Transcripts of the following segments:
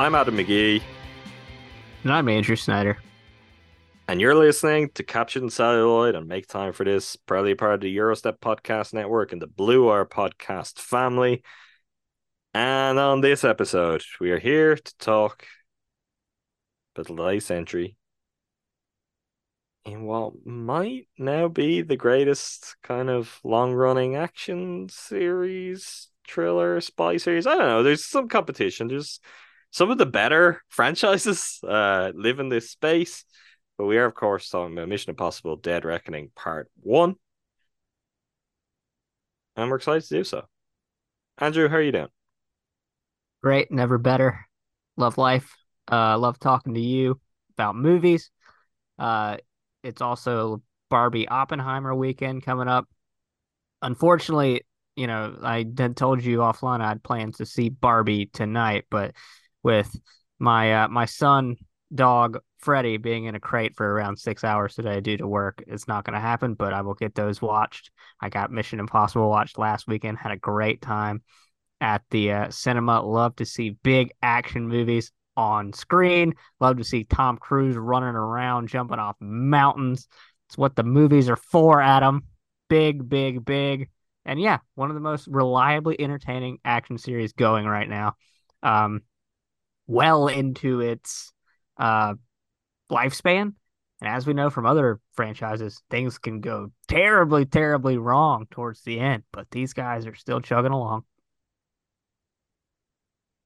I'm Adam McGee. And I'm Andrew Snyder. And you're listening to Captured Celluloid and Make Time for This, proudly part of the Gyro Step Podcast Network and the Blue Wire Podcast family. And on this episode, we are here to talk about the late century in what might now be the greatest kind of long running action series, thriller, spy series. I don't know. There's some competition. There's some of the better franchises uh, live in this space. But we are, of course, talking about Mission Impossible Dead Reckoning Part 1. And we're excited to do so. Andrew, how are you doing? Great, never better. Love life. Uh, love talking to you about movies. Uh, it's also Barbie Oppenheimer weekend coming up. Unfortunately, you know, I told you offline I had plans to see Barbie tonight, but with my uh, my son dog Freddie being in a crate for around six hours today due to work. It's not going to happen, but I will get those watched. I got Mission Impossible watched last weekend. Had a great time at the uh, cinema. Love to see big action movies on screen. Love to see Tom Cruise running around, jumping off mountains. It's what the movies are for, Adam. Big, big, big. And yeah, one of the most reliably entertaining action series going right now. Um, well into its uh, lifespan. And as we know from other franchises, things can go terribly, terribly wrong towards the end. But these guys are still chugging along.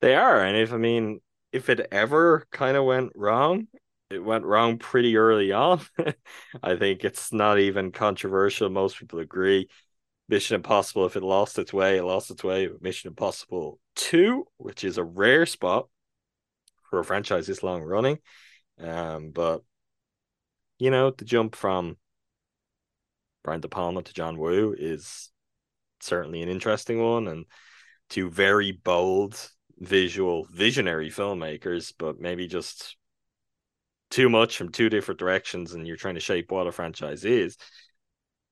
They are. And if, I mean, if it ever kind of went wrong, it went wrong pretty early on. I think it's not even controversial. Most people agree. Mission Impossible, if it lost its way, it lost its way. Mission Impossible 2, which is a rare spot for a franchise this long running. Um, but you know, the jump from Brian De Palma to John Woo is certainly an interesting one, and two very bold visual visionary filmmakers, but maybe just too much from two different directions, and you're trying to shape what a franchise is.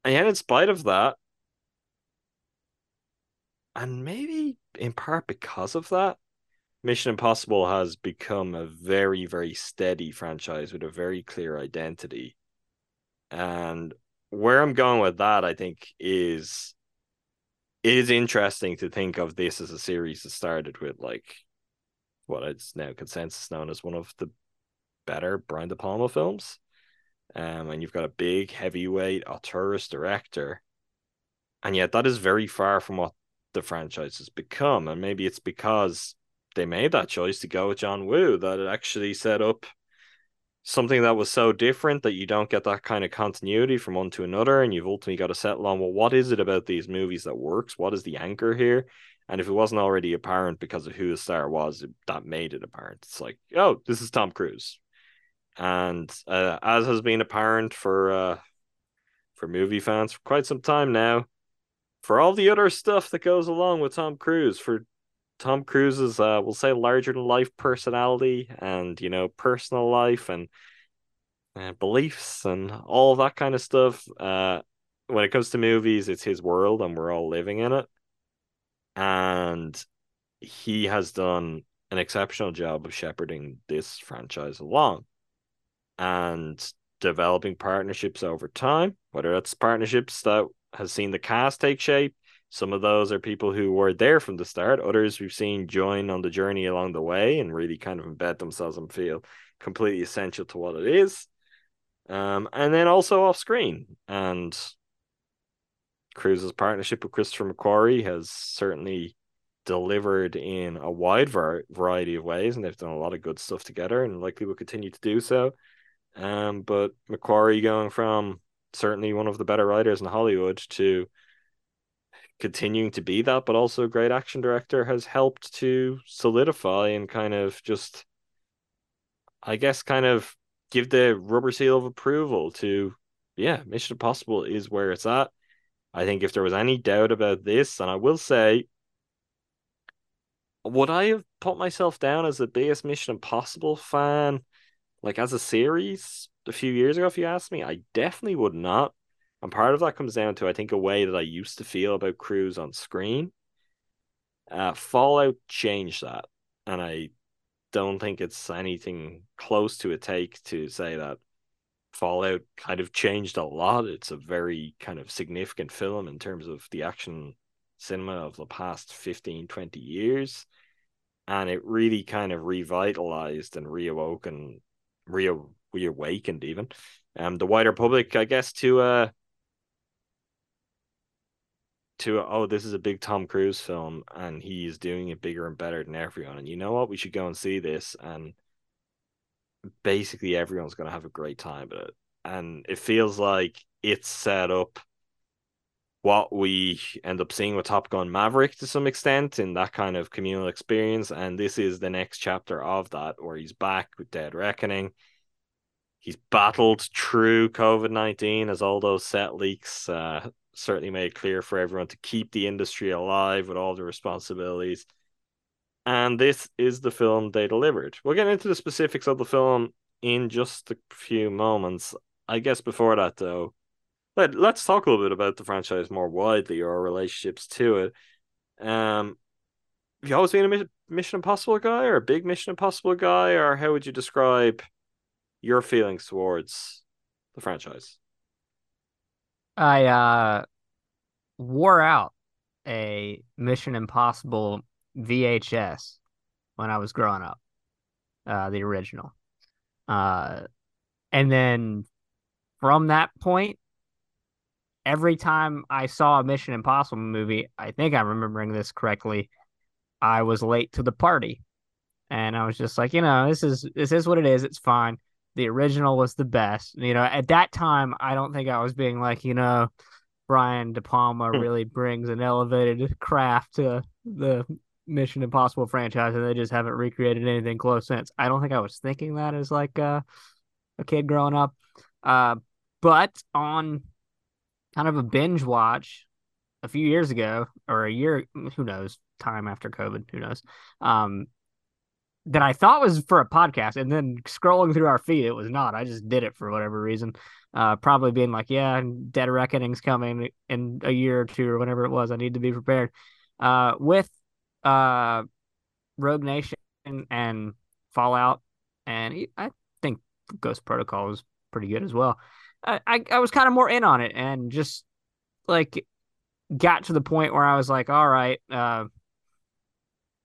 And in spite of that, and maybe in part because of that, Mission Impossible has become a very, very steady franchise with a very clear identity. And where I'm going with that, I think, is it is interesting to think of this as a series that started with like what it's now consensus known as one of the better Brian De Palma films. Um, and you've got a big heavyweight auteurist director. And yet that is very far from what the franchise has become. And maybe it's because they made that choice to go with John Woo that it actually set up something that was so different that you don't get that kind of continuity from one to another and you've ultimately got to settle on well what is it about these movies that works? What is the anchor here? And if it wasn't already apparent because of who the star was that made it apparent. It's like oh this is tom cruise. And uh, as has been apparent for uh, for movie fans for quite some time now for all the other stuff that goes along with Tom Cruise, for Tom Cruise's, uh, we'll say, larger than life personality and, you know, personal life and uh, beliefs and all that kind of stuff. Uh, when it comes to movies, it's his world and we're all living in it. And he has done an exceptional job of shepherding this franchise along and developing partnerships over time, whether that's partnerships that has seen the cast take shape. Some of those are people who were there from the start. Others we've seen join on the journey along the way and really kind of embed themselves and feel completely essential to what it is. Um, and then also off screen. And Cruise's partnership with Christopher McQuarrie has certainly delivered in a wide var- variety of ways, and they've done a lot of good stuff together, and likely will continue to do so. Um, but McQuarrie going from certainly one of the better writers in Hollywood to continuing to be that, but also a great action director has helped to solidify and kind of just, I guess, kind of give the rubber seal of approval to, yeah, Mission Impossible is where it's at. I think if there was any doubt about this, and I will say, would I have put myself down as the biggest Mission Impossible fan, like as a series a few years ago? If you asked me, I definitely would not. And part of that comes down to I think a way that I used to feel about Cruise on screen. Uh, Fallout changed that, and I don't think it's anything close to a take to say that Fallout kind of changed a lot. It's a very kind of significant film in terms of the action cinema of the past 15, 20 years. And it really kind of revitalized and reawoken, re- reawakened even um the wider public, I guess, to uh to oh, this is a big Tom Cruise film and he's doing it bigger and better than everyone. And you know what? We should go and see this and basically everyone's gonna have a great time with it. And it feels like it's set up what we end up seeing with Top Gun Maverick to some extent in that kind of communal experience. And this is the next chapter of that, where he's back with Dead Reckoning. He's battled through COVID 19 as all those set leaks uh, certainly made clear for everyone to keep the industry alive with all the responsibilities. And this is the film they delivered. We'll get into the specifics of the film in just a few moments. I guess before that, though, let, let's talk a little bit about the franchise more widely or relationships to it. Um, have you always been a Mission Impossible guy or a big Mission Impossible guy, or how would you describe your feelings towards the franchise? I uh wore out a Mission Impossible VHS when I was growing up. Uh the original. Uh and then from that point every time I saw a Mission Impossible movie, I think I'm remembering this correctly, I was late to the party. And I was just like, you know, this is this is what it is. It's fine the original was the best. You know, at that time, I don't think I was being like, you know, Brian De Palma hmm. really brings an elevated craft to the Mission Impossible franchise, and they just haven't recreated anything close since. I don't think I was thinking that as like uh, a kid growing up. Uh, but on kind of a binge watch a few years ago, or a year, who knows, time after COVID, who knows. Um, that I thought was for a podcast, and then scrolling through our feed, it was not. I just did it for whatever reason. Uh, probably being like, yeah, Dead Reckoning's coming in a year or two or whenever it was. I need to be prepared. Uh, with uh, Rogue Nation and Fallout, and I think Ghost Protocol was pretty good as well. I I, I was kind of more in on it, and just like got to the point where I was like, all right, uh,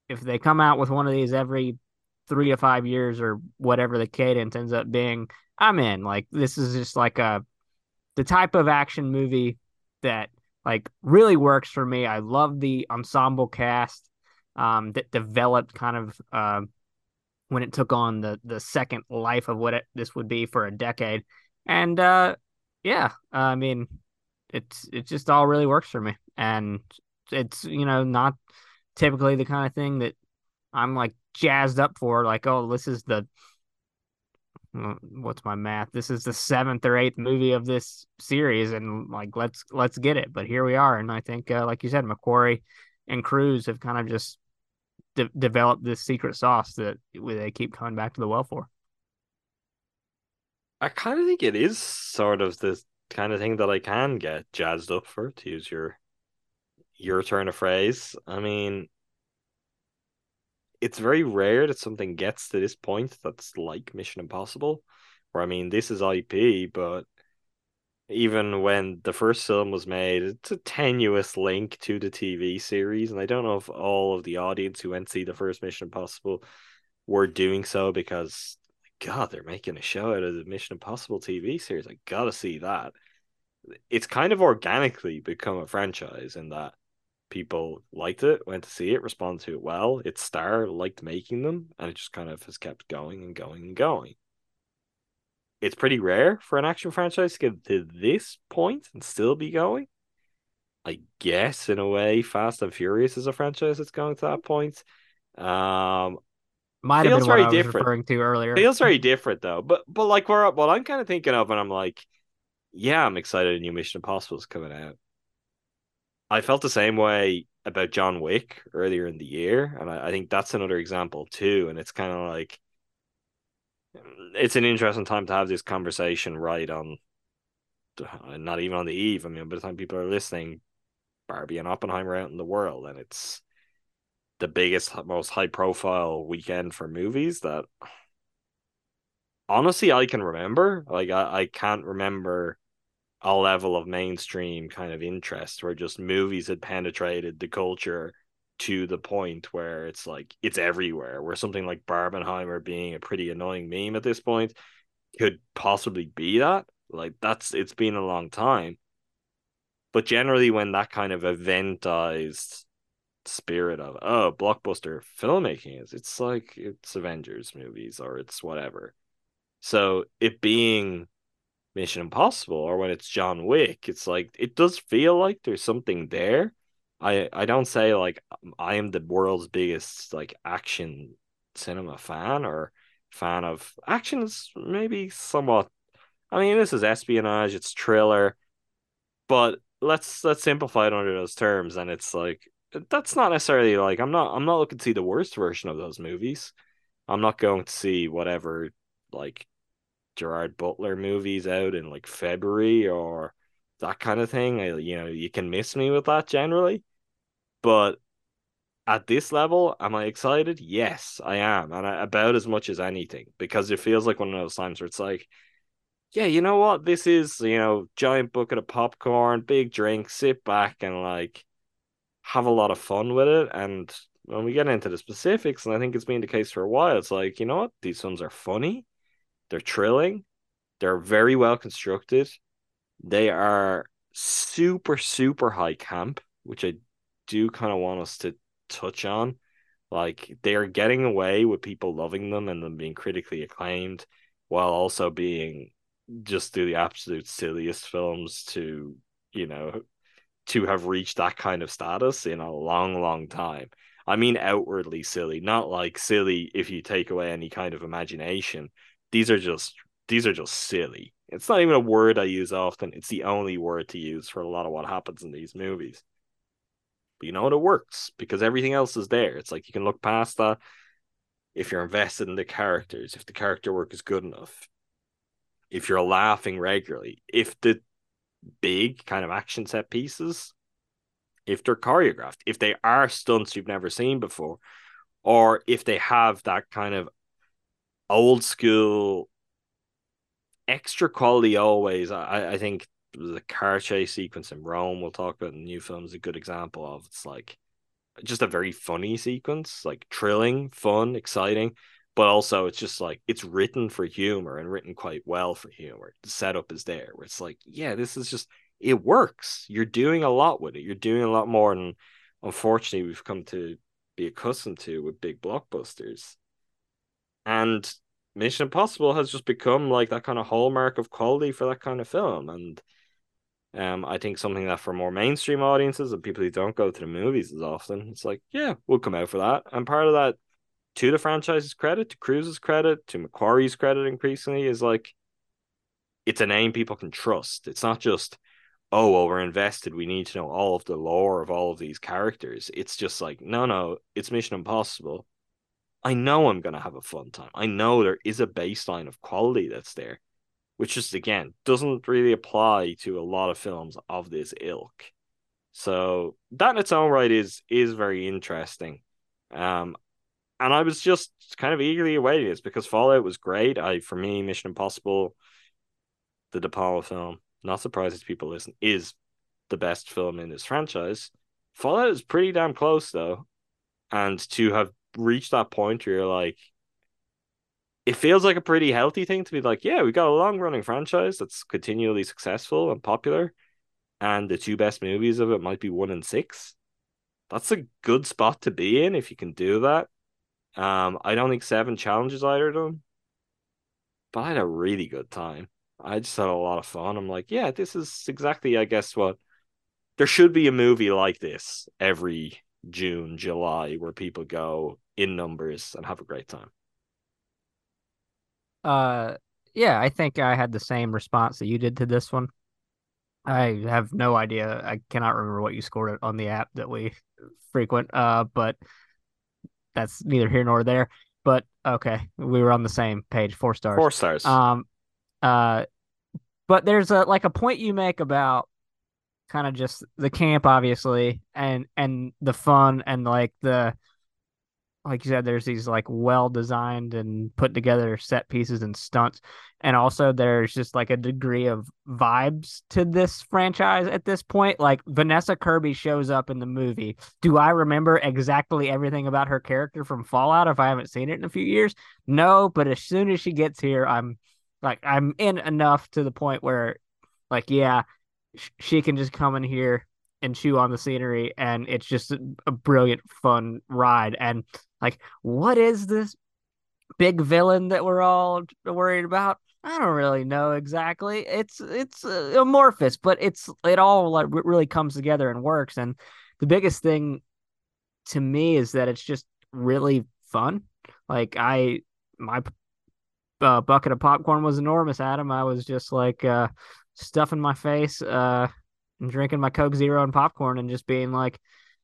if they come out with one of these every three to five years or whatever the cadence ends up being, I'm in. Like this is just like a the type of action movie that like really works for me. I love the ensemble cast um, that developed kind of uh, when it took on the the second life of what it, this would be for a decade, and uh, yeah, I mean, it's it just all really works for me, and it's you know not typically the kind of thing that I'm like jazzed up for like oh this is the what's my math? This is the seventh or eighth movie of this series, and like let's let's get it. But here we are, and I think, uh, like you said, McQuarrie and Cruise have kind of just de- developed this secret sauce that they keep coming back to the well for. I kind of think it is sort of the kind of thing that I can get jazzed up for, to use your your turn of phrase. I mean, it's very rare that something gets to this point that's like Mission Impossible. Where I mean, this is IP, but even when the first film was made, it's a tenuous link to the TV series, and I don't know if all of the audience who went to see the first Mission Impossible were doing so because God, they're making a show out of the Mission Impossible TV series. I gotta see that. It's kind of organically become a franchise in that people liked it, went to see it, responded to it well. Its star liked making them, and it just kind of has kept going and going and going. It's pretty rare for an action franchise to get to this point and still be going. I guess in a way, Fast and Furious is a franchise that's going to that point. Um, might have been very what I was referring to earlier. Feels very different though. But but like what I'm kind of thinking of, and I'm like, yeah, I'm excited. A new Mission Impossible is coming out. I felt the same way about John Wick earlier in the year, and I, I think that's another example too. And it's kind of like it's an interesting time to have this conversation right on, uh, not even on the eve. I mean, by the time people are listening, Barbie and Oppenheimer out in the world, and it's the biggest, most high profile weekend for movies that honestly I can remember. Like I, I can't remember a level of mainstream kind of interest where just movies had penetrated the culture to the point where it's like it's everywhere. Where something like Barbenheimer being a pretty annoying meme at this point could possibly be that. Like that's it's been a long time. But generally when that kind of eventized spirit of oh blockbuster filmmaking is it's like it's avengers movies or it's whatever so it being mission impossible or when it's john wick it's like it does feel like there's something there i i don't say like um, i am the world's biggest like action cinema fan or fan of action is maybe somewhat i mean this is espionage it's thriller but let's let's simplify it under those terms and it's like that's not necessarily like I'm not I'm not looking to see the worst version of those movies. I'm not going to see whatever like Gerard Butler movies out in like February or that kind of thing. I, you know, you can miss me with that generally. But at this level, am I excited? Yes, I am. And I, about as much as anything because it feels like one of those times where it's like, yeah, you know what? This is, you know, giant bucket of popcorn, big drink, sit back and like have a lot of fun with it. And when we get into the specifics, and I think it's been the case for a while, it's like, you know what? These films are funny, they're thrilling, they're very well constructed, they are super, super high camp, which I do kind of want us to touch on. Like they are getting away with people loving them and them being critically acclaimed while also being just the absolute silliest films to, you know, to have reached that kind of status in a long, long time. I mean, outwardly silly, not like silly if you take away any kind of imagination. These are just these are just silly. It's not even a word I use often. It's the only word to use for a lot of what happens in these movies. But you know what? It works because everything else is there. It's like you can look past that if you're invested in the characters, if the character work is good enough, if you're laughing regularly, if the big kind of action set pieces, if they're choreographed, if they are stunts you've never seen before, or if they have that kind of old school extra quality always. I, I think the car chase sequence in Rome we'll talk about in new film is a good example of it's like just a very funny sequence, like thrilling, fun, exciting but also it's just like it's written for humor and written quite well for humor. The setup is there where it's like, yeah, this is just it works. You're doing a lot with it. You're doing a lot more than unfortunately we've come to be accustomed to with big blockbusters. And Mission Impossible has just become like that kind of hallmark of quality for that kind of film. And um, I think something that for more mainstream audiences and people who don't go to the movies as often, it's like, yeah, we'll come out for that. And part of that to the franchise's credit, to Cruise's credit, to McQuarrie's credit increasingly is like it's a name people can trust. It's not just, oh, well, we're invested. We need to know all of the lore of all of these characters. It's just like, no, no, it's Mission Impossible. I know I'm going to have a fun time. I know there is a baseline of quality that's there, which just, again, doesn't really apply to a lot of films of this ilk. So that in its own right is is very interesting. Um, and I was just kind of eagerly awaiting this because Fallout was great. I for me, Mission Impossible, the De Palma film, not surprised to people listen, is the best film in this franchise. Fallout is pretty damn close though, and to have reached that point where you're like, it feels like a pretty healthy thing to be like, yeah, we got a long running franchise that's continually successful and popular, and the two best movies of it might be one and six. That's a good spot to be in if you can do that. Um, I don't think seven challenges either of them, but I had a really good time. I just had a lot of fun. I'm like, yeah, this is exactly, I guess, what there should be a movie like this every June, July, where people go in numbers and have a great time. Uh, yeah, I think I had the same response that you did to this one. I have no idea. I cannot remember what you scored it on the app that we frequent. Uh, but that's neither here nor there. But okay, we were on the same page. Four stars. Four stars. Um, uh, but there's a like a point you make about kind of just the camp, obviously, and and the fun and like the like you said, there's these like well designed and put together set pieces and stunts. And also there's just like a degree of vibes to this franchise at this point. Like Vanessa Kirby shows up in the movie. Do I remember exactly everything about her character from Fallout if I haven't seen it in a few years? No, but as soon as she gets here, I'm like I'm in enough to the point where like yeah, she can just come in here and chew on the scenery and it's just a, brilliant fun ride and like, what is this big villain that we're all worried about? I don't really know exactly. It's it's uh, amorphous, but it's it all like really comes together and works. And the biggest thing to me is that it's just really fun. Like I my uh, bucket of popcorn was enormous, Adam. I was just like uh, stuffing my face uh, and drinking my Coke Zero and popcorn and just being like,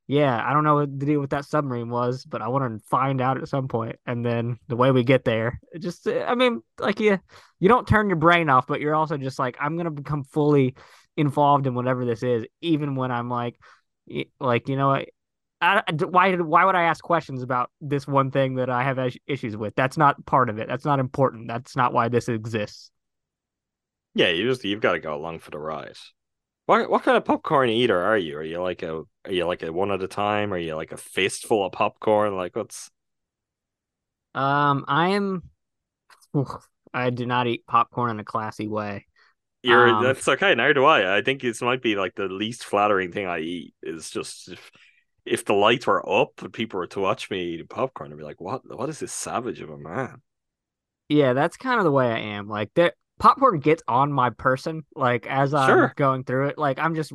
yeah, I don't know what the deal with that submarine was, but I want to find out at some point. And then the way we get there, just I mean, like you, you don't turn your brain off, but you're also just like I'm gonna become fully involved in whatever this is, even when I'm like, like you know, I, I, why why would I ask questions about this one thing that I have issues with? That's not part of it. That's not important. That's not why this exists. Yeah, you just you've got to go along for the ride. What what kind of popcorn eater are you? Are you like a are you like a one at a time? Are you like a fistful of popcorn? Like what's um I am I do not eat popcorn in a classy way. You're um, that's okay, neither do I. I think this might be like the least flattering thing I eat is just if if the lights were up and people were to watch me eating popcorn, I'd be like, What what is this savage of a man? Yeah, that's kind of the way I am. Like there popcorn gets on my person like as i'm sure. going through it like i'm just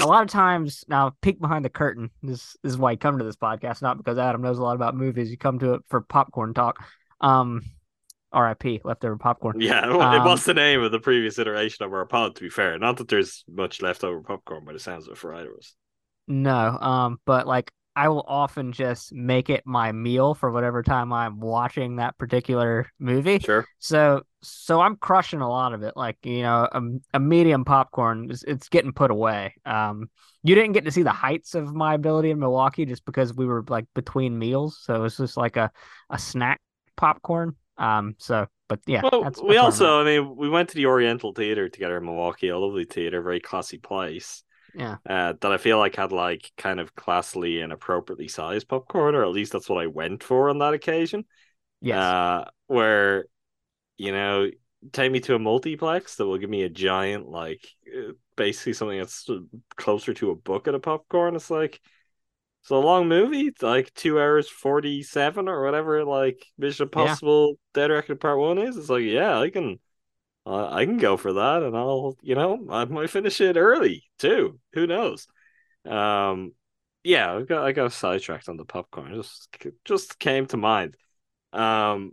a lot of times now peek behind the curtain this, this is why you come to this podcast not because adam knows a lot about movies you come to it for popcorn talk um rip leftover popcorn yeah well, um, it was the name of the previous iteration of our pod to be fair not that there's much leftover popcorn by the sounds of it for either of us no um but like I will often just make it my meal for whatever time I'm watching that particular movie. Sure. So so I'm crushing a lot of it. Like you know, a, a medium popcorn, it's, it's, getting put away. Um, you didn't get to see the heights of my ability in Milwaukee just because we were like between meals, so it's just like a a snack popcorn. Um, so but yeah, well, that's, that's we also, I mean, we went to the Oriental Theater together in Milwaukee, a lovely theater, very classy place. Yeah. Uh, that I feel like had like kind of classily and appropriately sized popcorn, or at least that's what I went for on that occasion. Yes. Uh, where, you know, take me to a multiplex that will give me a giant, like, uh, basically something that's closer to a bucket of a popcorn. It's like, it's a long movie. It's like two hours forty seven or whatever. Like Mission Impossible yeah. Dead Reckoning Part One is. It's like, yeah, I can uh, I can go for that, and I'll, you know, I might finish it early too. Who knows? Um, yeah, I got I got sidetracked on the popcorn. Just just came to mind. Um,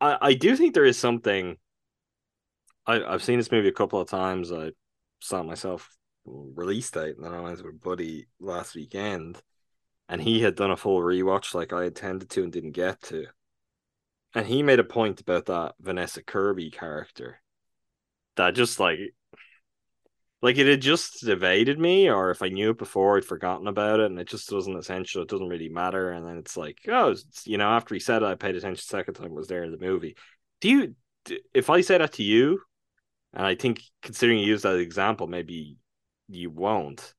I I do think there is something. I I've seen this movie a couple of times. I saw it myself release date, and then I went with a Buddy last weekend, and he had done a full rewatch like I intended to and didn't get to. And he made a point about that Vanessa Kirby character that just like like it had just evaded me, or if I knew it before, I'd forgotten about it, and it just wasn't essential. It doesn't really matter. And then it's like, oh, it's, you know, after he said it, I paid attention second time it was there in the movie. Do you, if I say that to you, and I think considering you use that example, maybe you won't.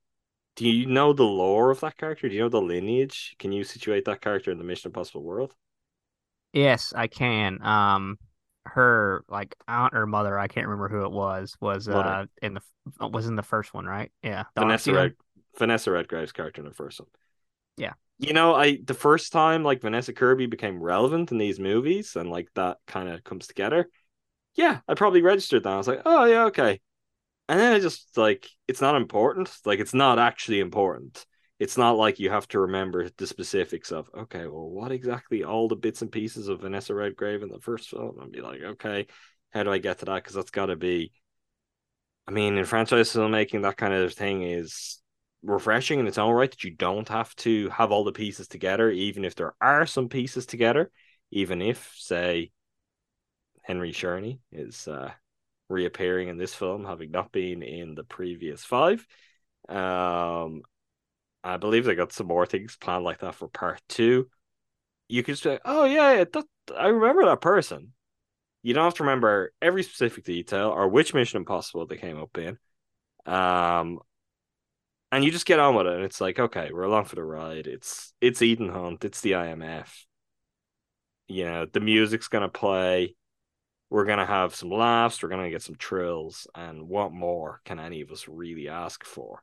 Do you know the lore of that character? Do you know the lineage? Can you situate that character in the Mission Impossible world? Yes, I can. Um, her like aunt or mother, I can't remember who it was, was mother. uh in the was in the first one, right? Yeah, Vanessa Red, Vanessa Redgrave's character in the first one. Yeah, you know, I the first time like Vanessa Kirby became relevant in these movies, and like that kind of comes together. Yeah, I probably registered that. I was like, oh yeah, okay. And then I just like it's not important. Like it's not actually important it's not like you have to remember the specifics of okay well what exactly all the bits and pieces of vanessa redgrave in the first film? And be like okay how do i get to that? Because that's got to be i mean in franchise filmmaking that kind of thing is refreshing in its own right that you don't have to have all the pieces together even if there are some pieces together even if say henry czerny is uh reappearing in this film having not been in the previous five. Um I believe they got some more things planned like that for part two. You could say, "Oh yeah, that, I remember that person." You don't have to remember every specific detail or which Mission Impossible they came up in. Um, and you just get on with it. And it's like, okay, we're along for the ride. It's it's Ethan Hunt. It's the IMF. You know, the music's gonna play. We're gonna have some laughs. We're gonna get some trills. And what more can any of us really ask for?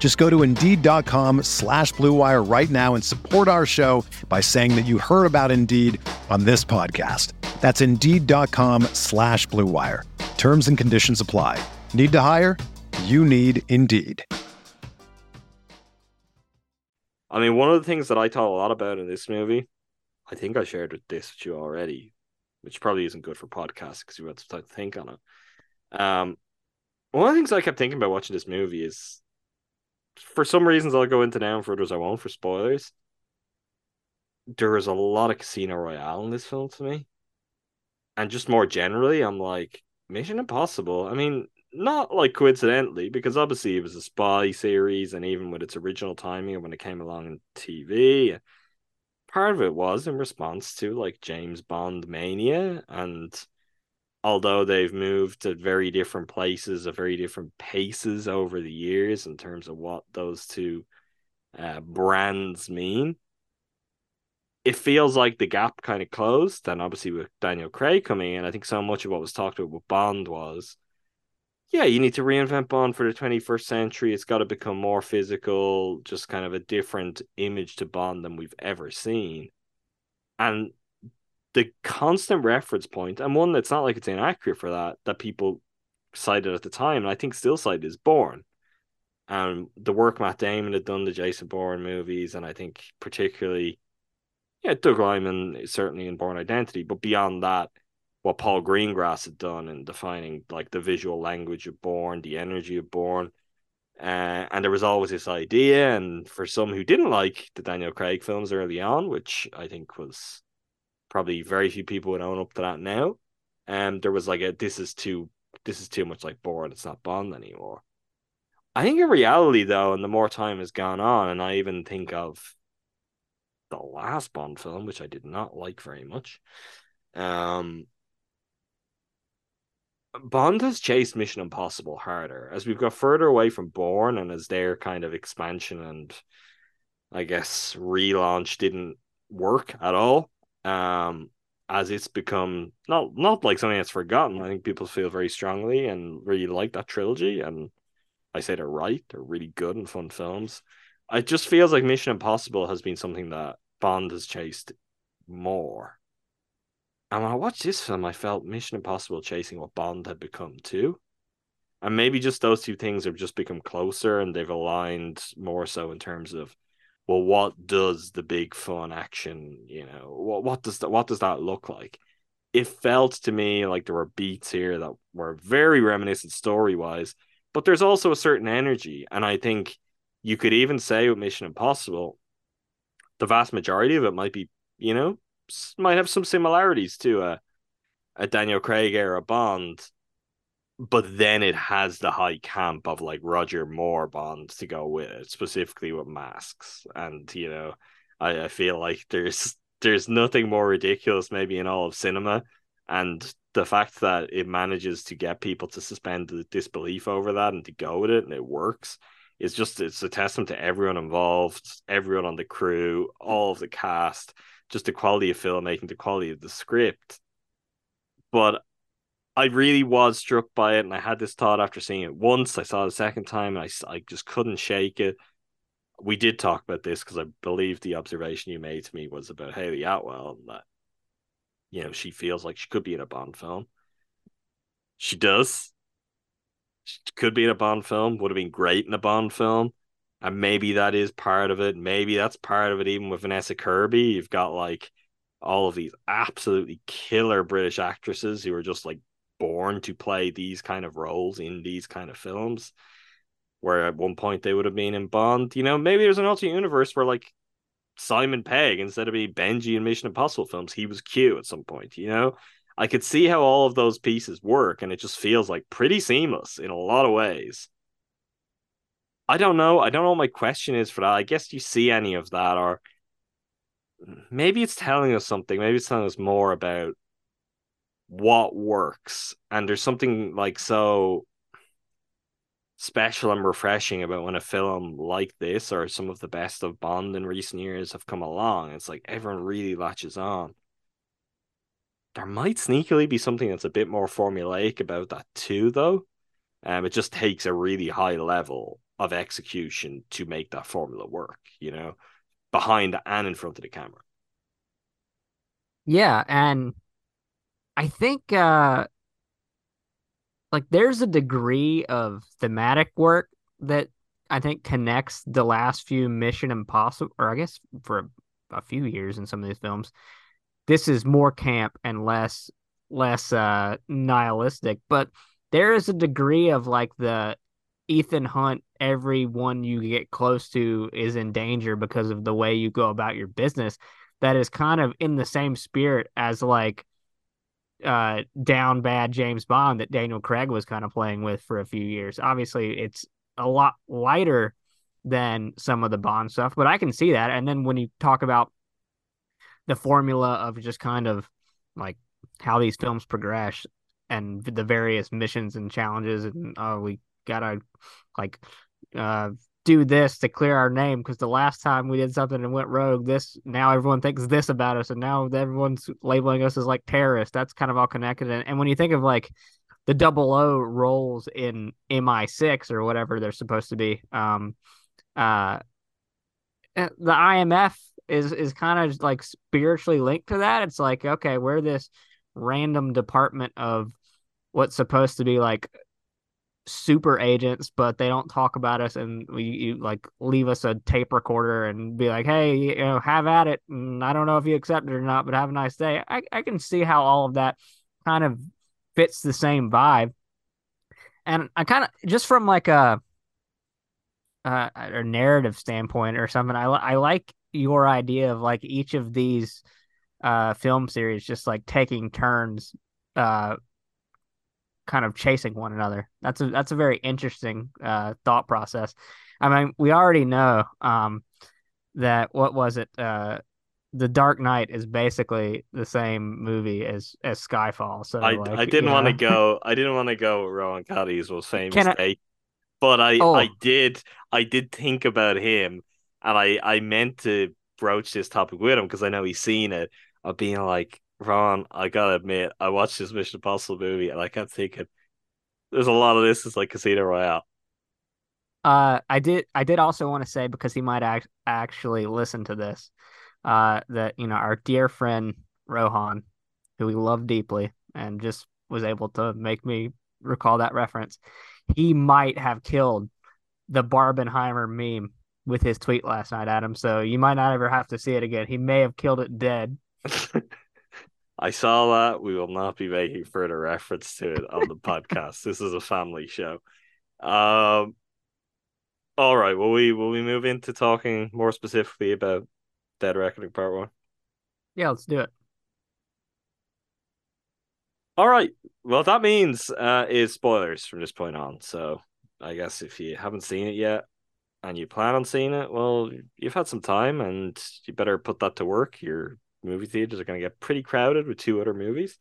Just go to Indeed.com slash BlueWire right now and support our show by saying that you heard about Indeed on this podcast. That's Indeed.com slash BlueWire. Terms and conditions apply. Need to hire? You need Indeed. I mean, one of the things that I thought a lot about in this movie, I think I shared with this with you already, which probably isn't good for podcasts because you have to think on it. Um, one of the things I kept thinking about watching this movie is for some reasons I'll go into now for others I won't for spoilers. There is a lot of Casino Royale in this film to me. And just more generally, I'm like, Mission Impossible. I mean, not like coincidentally, because obviously it was a spy series, and even with its original timing when it came along in TV, part of it was in response to like James Bond mania and although they've moved to very different places, at very different paces over the years in terms of what those two uh, brands mean, it feels like the gap kind of closed. And obviously, with Daniel Craig coming in, I think so much of what was talked about with Bond was. Yeah, you need to reinvent Bond for the 21st century. It's got to become more physical, just kind of a different image to Bond than we've ever seen. And the constant reference point, and one that's not like it's inaccurate for that, that people cited at the time, and I think still cited is Bourne, And the work Matt Damon had done the Jason Bourne movies, and I think particularly, yeah, Doug Liman certainly in Bourne Identity, but beyond that, what Paul Greengrass had done in defining like the visual language of Bourne, the energy of Bourne, Uh, and there was always this idea, and for some who didn't like the Daniel Craig films early on, which I think was Probably very few people would own up to that now. And um, there was like a this is too this is too much like Bourne. It's not Bond anymore. I think in reality though, and the more time has gone on, and I even think of the last Bond film, which I did not like very much. Um, Bond has chased Mission Impossible harder as we've got further away from Bourne and as their kind of expansion and I guess relaunch didn't work at all. Um, as it's become not not like something that's forgotten. I think people feel very strongly and really like that trilogy, and I say they're right. They're really good and fun films. It just feels like Mission Impossible has been something that Bond has chased more. And when I watched this film, I felt Mission Impossible chasing what Bond had become too. And maybe just those two things have just become closer and they've aligned more so in terms of, well, what does the big fun action, you know, what what does that what does that look like? It felt to me like there were beats here that were very reminiscent story wise, but there's also a certain energy. And I think you could even say with Mission Impossible, the vast majority of it might be, you know, might have some similarities to a a Daniel Craig era Bond, but then it has the high camp of like Roger Moore Bond to go with it, specifically with masks. And you know, I, I feel like there's there's nothing more ridiculous maybe in all of cinema. And the fact that it manages to get people to suspend the disbelief over that and to go with it and it works is just it's a testament to everyone involved, everyone on the crew, all of the cast just the quality of filmmaking, the quality of the script. But I really was struck by it, and I had this thought after seeing it once. I saw it a second time, and I, I just couldn't shake it. We did talk about this because I believe the observation you made to me was about Haley Atwell and that, you know, she feels like she could be in a Bond film. She does. She could be in a Bond film, would have been great in a Bond film and maybe that is part of it. Maybe that's part of it. Even with Vanessa Kirby, you've got like all of these absolutely killer British actresses who are just like born to play these kind of roles in these kind of films. Where at one point they would have been in Bond, you know, maybe there's an alternate universe where like Simon Pegg, instead of being Benji in Mission Impossible films, he was Q at some point, you know? I could see how all of those pieces work, and it just feels like pretty seamless in a lot of ways. I don't know. I don't know what my question is for that. I guess you see any of that, or mm, maybe it's telling us something. Maybe it's telling us more about what works. And there's something like so special and refreshing about when a film like this or some of the best of Bond in recent years have come along. It's like everyone really latches on. There might sneakily be something that's a bit more formulaic about that too, though. Um, it just takes a really high level of execution to make that formula work, you know, behind and in front of the camera. Yeah, and I think uh like there's a degree of thematic work that I think connects the last few Mission Impossible or I guess for a, a few years in some of these films. This is more camp and less less uh nihilistic, but there is a degree of like the Ethan Hunt, everyone you get close to is in danger because of the way you go about your business. That is kind of in the same spirit as like uh down bad James Bond that Daniel Craig was kind of playing with for a few years. Obviously, it's a lot lighter than some of the Bond stuff, but I can see that. And then when you talk about the formula of just kind of like how these films progress and the various missions and challenges and uh, we gotta like uh do this to clear our name because the last time we did something and went rogue, this now everyone thinks this about us, and now everyone's labeling us as like terrorists. That's kind of all connected. And, and when you think of like the double O roles in MI6 or whatever they're supposed to be, um, uh, eh, the IMF is is kind of like spiritually linked to that. It's like okay, we're this random department of what's supposed to be like super agents, but they don't talk about us and we you, like leave us a tape recorder and be like, hey, you know, have at it. And I don't know if you accept it or not, but have a nice day. I, I can see how all of that kind of fits the same vibe. And I kind of just from like a, a, a narrative standpoint or something, I I like your idea of like each of these uh film series just like taking turns uh kind of chasing one another. That's a that's a very interesting uh thought process. I mean, we already know um that what was it uh the Dark Knight is basically the same movie as as Skyfall. So I, like, I didn't want to go. I didn't want to go. Rowan Cotty's was famous Can I- but I Oh. I did I did think about him, and I I meant to broach this topic with him because I know he's seen it. Of being like Ron, I gotta admit, I watched this Mission Impossible movie, and I kept thinking, there's a lot of this is like Casino Royale. Uh, I did. I did also want to say because he might act, actually listen to this, uh, that you know our dear friend Rohan, who we love deeply, and just was able to make me recall that reference. He might have killed the Barbenheimer meme with his tweet last night, Adam. So you might not ever have to see it again. He may have killed it dead. I saw that. We will not be making further reference to it on the podcast. This is a family show. Um. All right. Will we will we move into talking more specifically about Dead Reckoning Part One? Yeah, let's do it. All right. Well, that means uh is spoilers from this point on. So I guess if you haven't seen it yet and you plan on seeing it, well, you've had some time and you better put that to work. Your movie theaters are going to get pretty crowded with two other movies.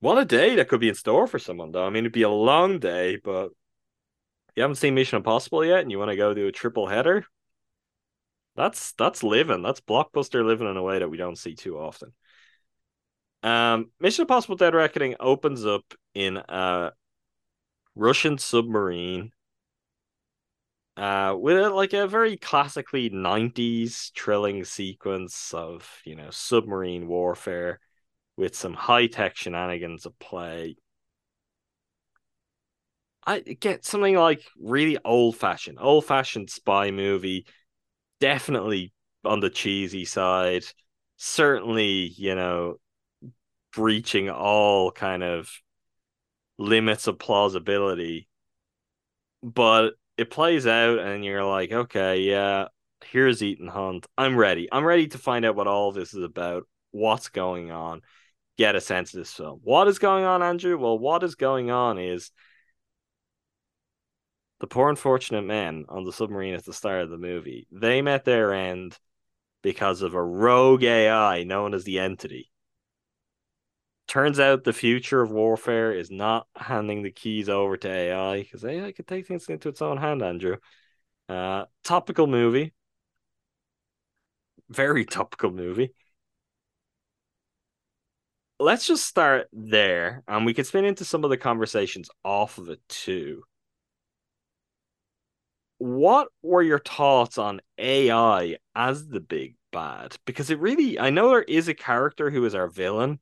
What a day that could be in store for someone, though. I mean, it'd be a long day, but you haven't seen Mission Impossible yet, and you want to go do a triple header. That's that's living. That's blockbuster living in a way that we don't see too often. Um, Mission Impossible: Dead Reckoning opens up in a Russian submarine, uh, with a, like a very classically '90s thrilling sequence of you know submarine warfare with some high tech shenanigans at play. I get something like really old fashioned, old fashioned spy movie, definitely on the cheesy side. Certainly, you know, breaching all kind of limits of plausibility. But it plays out, and you're like, okay, yeah, here's Ethan Hunt. I'm ready. I'm ready to find out what all this is about, what's going on, get a sense of this film. What is going on, Andrew? Well, what is going on is the poor unfortunate men on the submarine at the start of the movie. They met their end because of a rogue AI known as the Entity. Turns out the future of warfare is not handing the keys over to AI because AI could take things into its own hand, Andrew. Uh, topical movie. Very topical movie. Let's just start there, and we can spin into some of the conversations off of it too. What were your thoughts on AI as the big bad? Because it really, I know there is a character who is our villain,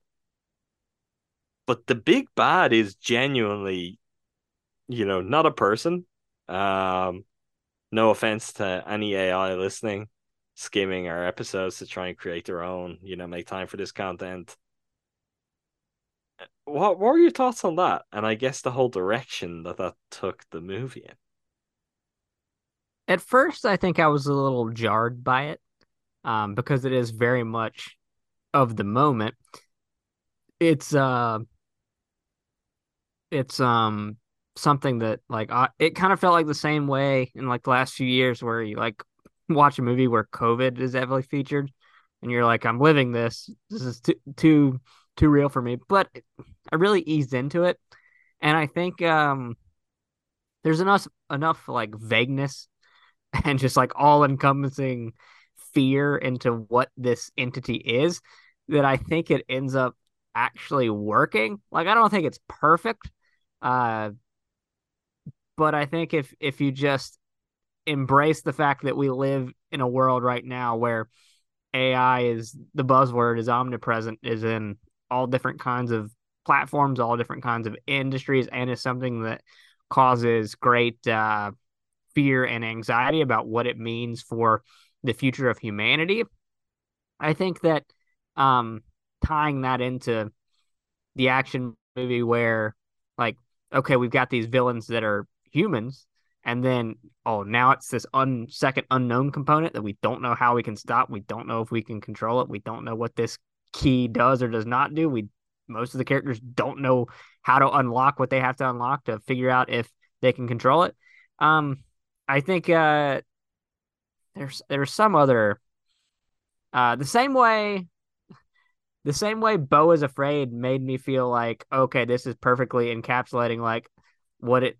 but the big bad is genuinely, you know, not a person. Um, no offense to any AI listening, skimming our episodes to try and create their own, you know, make time for this content. What, what were your thoughts on that? And I guess the whole direction that that took the movie in. At first, I think I was a little jarred by it, um, because it is very much of the moment. It's uh, it's um something that like I, it kind of felt like the same way in like the last few years where you like watch a movie where COVID is heavily featured, and you're like, I'm living this. This is too too too real for me. But I really eased into it, and I think um, there's enough enough like vagueness and just like all encompassing fear into what this entity is that I think it ends up actually working. Like I don't think it's perfect. Uh but I think if if you just embrace the fact that we live in a world right now where AI is the buzzword is omnipresent is in all different kinds of platforms, all different kinds of industries and is something that causes great uh fear and anxiety about what it means for the future of humanity. I think that um, tying that into the action movie where, like, okay, we've got these villains that are humans and then oh now it's this un second unknown component that we don't know how we can stop. We don't know if we can control it. We don't know what this key does or does not do. We most of the characters don't know how to unlock what they have to unlock to figure out if they can control it. Um i think uh there's there's some other uh the same way the same way Beau Is Afraid made me feel like, okay, this is perfectly encapsulating like what it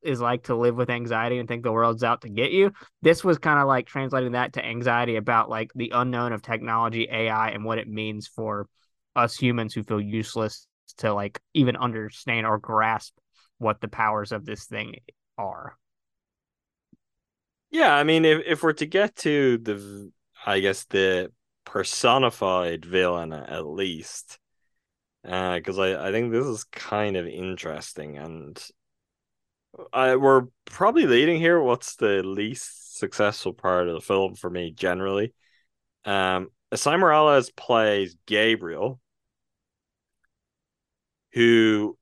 is like to live with anxiety and think the world's out to get you. This was kind of like translating that to anxiety about like the unknown of technology, AI, and what it means for us humans who feel useless to like even understand or grasp what the powers of this thing are. Yeah, I mean, if if we're to get to the, I guess the personified villain at least, because uh, I I think this is kind of interesting and I we're probably leading here. What's the least successful part of the film for me generally? Um, Esai Morales plays Gabriel, who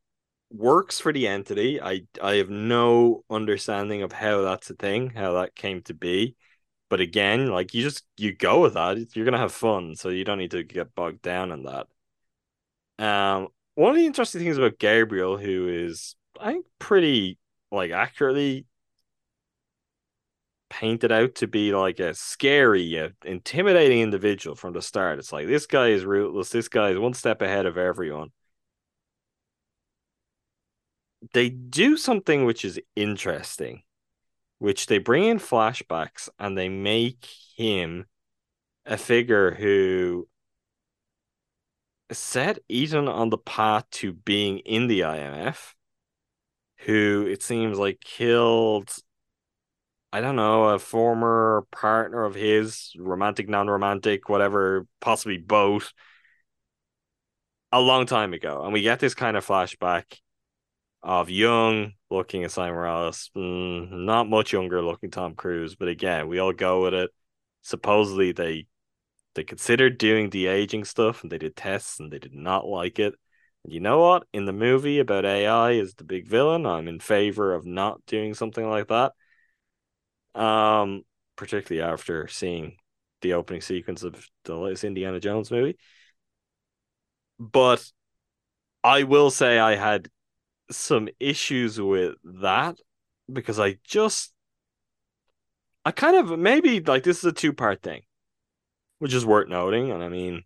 works for the entity. I I have no understanding of how that's a thing, how that came to be. But again, like you just you go with that. You're gonna have fun, so you don't need to get bogged down in that. Um, one of the interesting things about Gabriel, who is I think pretty like accurately painted out to be like a scary, uh, intimidating individual from the start. It's like this guy is ruthless. This guy is one step ahead of everyone. They do something which is interesting, which they bring in flashbacks and they make him a figure who set Ethan on the path to being in the IMF who it seems like killed I don't know, a former partner of his, romantic, non romantic, whatever, possibly both, a long time ago. And we get this kind of flashback of young looking Esai Morales, mm, not much younger looking Tom Cruise, but again, we all go with it. Supposedly they they considered doing the aging stuff and they did tests and they did not like it. And you know what? In the movie about AI is the big villain, I'm in favor of not doing something like that. Um, particularly after seeing the opening sequence of the latest Indiana Jones movie. But I will say I had some issues with that because I just I kind of maybe like this is a two part thing, which is worth noting. And I mean,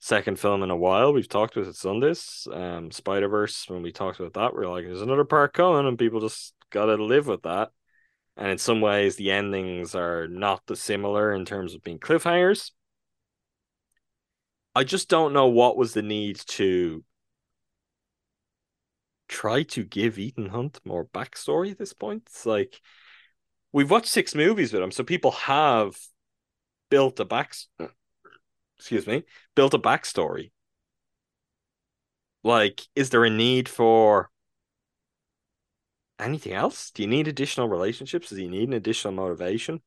second film in a while. We've talked with it Sundance, um, Spider Verse. When we talked about that, we are like, "There's another part coming," and people just gotta live with that. And in some ways, the endings are not dissimilar in terms of being cliffhangers. I just don't know what was the need to try to give Ethan Hunt more backstory at this point. It's like we've watched six movies with him, so people have built a back excuse me, built a backstory. Like, is there a need for anything else? Do you need additional relationships? Do you need an additional motivation?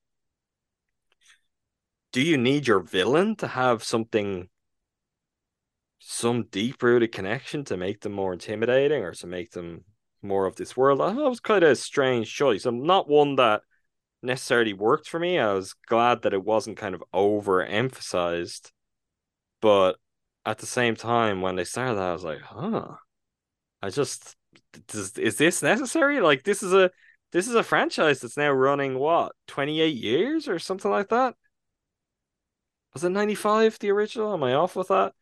Do you need your villain to have something, some deep rooted connection to make them more intimidating or to make them more of this world? That was kind of a strange choice. I'm not one that necessarily worked for me. I was glad that it wasn't kind of overemphasized but at the same time, when they started that, I was like, huh. I just does, is this necessary? Like this is a this is a franchise that's now running what 28 years or something like that. Was it 95 the original? Am I off with that?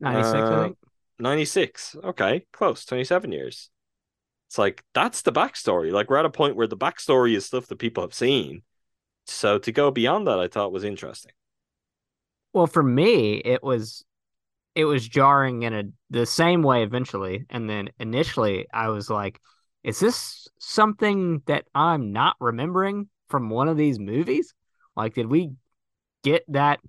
96, uh, I think. 96. Okay, close. 27 years. It's like that's the backstory. Like we're at a point where the backstory is stuff that people have seen. So to go beyond that, I thought was interesting. Well, for me, it was it was jarring in a the same way eventually, and then initially I was like, "Is this something that I'm not remembering from one of these movies? Like, did we get that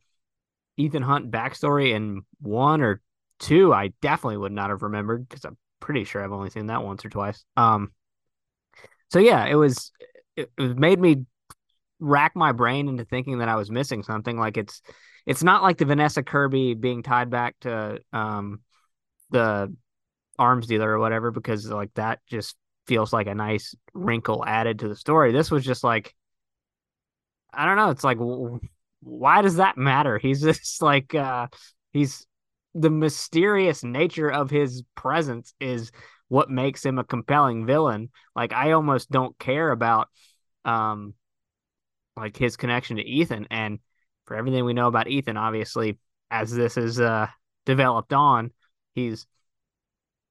Ethan Hunt backstory in one or two? I definitely would not have remembered because I'm pretty sure I've only seen that once or twice. Um, so yeah, it was it, it made me rack my brain into thinking that I was missing something. Like it's it's not like the Vanessa Kirby being tied back to um the arms dealer or whatever because like that just feels like a nice wrinkle added to the story. This was just like, I don't know. It's like, why does that matter? He's just like, uh, he's the mysterious nature of his presence is what makes him a compelling villain. Like, I almost don't care about, um, like his connection to Ethan. And for everything we know about Ethan, obviously, as this is uh developed on, he's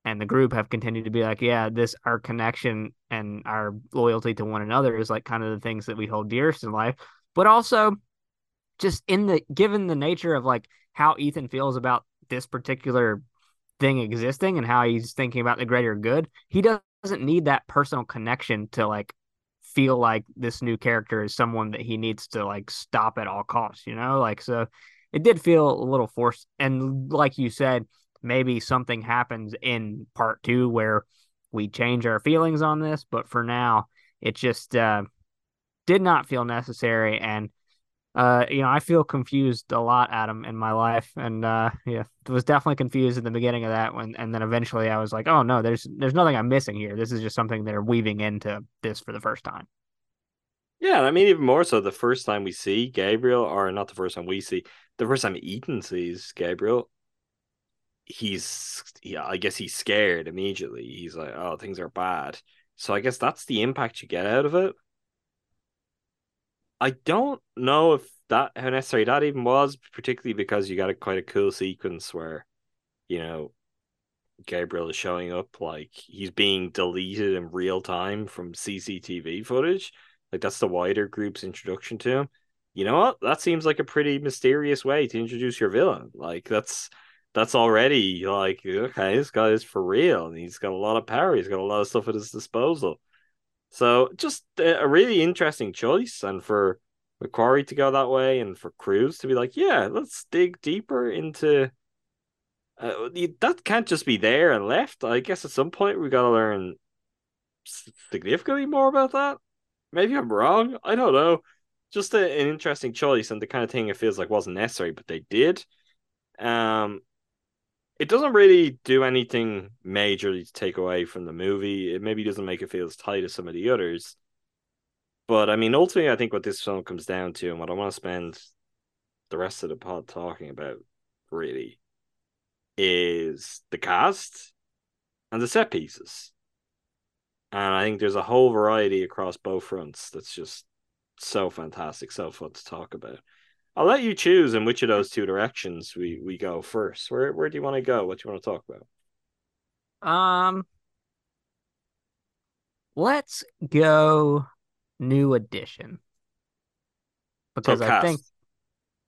and the group have continued to be like, yeah, this our connection and our loyalty to one another is like kind of the things that we hold dearest in life. But also just in the given the nature of like how Ethan feels about this particular thing existing and how he's thinking about the greater good, he doesn't need that personal connection to like feel like this new character is someone that he needs to like stop at all costs, you know? Like so it did feel a little forced and like you said, maybe something happens in part 2 where we change our feelings on this, but for now it just uh did not feel necessary and uh, you know, I feel confused a lot, Adam, in my life, and uh, yeah, was definitely confused in the beginning of that one, and then eventually I was like, oh no, there's there's nothing I'm missing here. This is just something they're weaving into this for the first time. Yeah, I mean, even more so, the first time we see Gabriel, or not the first time we see, the first time Ethan sees Gabriel, he's, yeah, I guess he's scared immediately. He's like, oh, things are bad. So I guess that's the impact you get out of it. I don't know if that how necessary that even was, particularly because you got a quite a cool sequence where, you know, Gabriel is showing up like he's being deleted in real time from CCTV footage. Like that's the wider group's introduction to him. You know what? That seems like a pretty mysterious way to introduce your villain. Like that's that's already like okay, this guy is for real, and he's got a lot of power. He's got a lot of stuff at his disposal. So just a really interesting choice, and for McQuarrie to go that way, and for Cruise to be like, yeah, let's dig deeper into. Uh, that can't just be there and left. I guess at some point we got to learn significantly more about that. Maybe I'm wrong. I don't know. Just a, an interesting choice and the kind of thing it feels like wasn't necessary, but they did. Um, it doesn't really do anything majorly to take away from the movie. It maybe doesn't make it feel as tight as some of the others. But I mean, ultimately, I think what this film comes down to, and what I want to spend the rest of the pod talking about, really, is the cast and the set pieces. And I think there's a whole variety across both fronts that's just so fantastic, so fun to talk about. I'll let you choose in which of those two directions we we go first. Where where do you want to go? What do you want to talk about? Um, let's go new edition because so I think,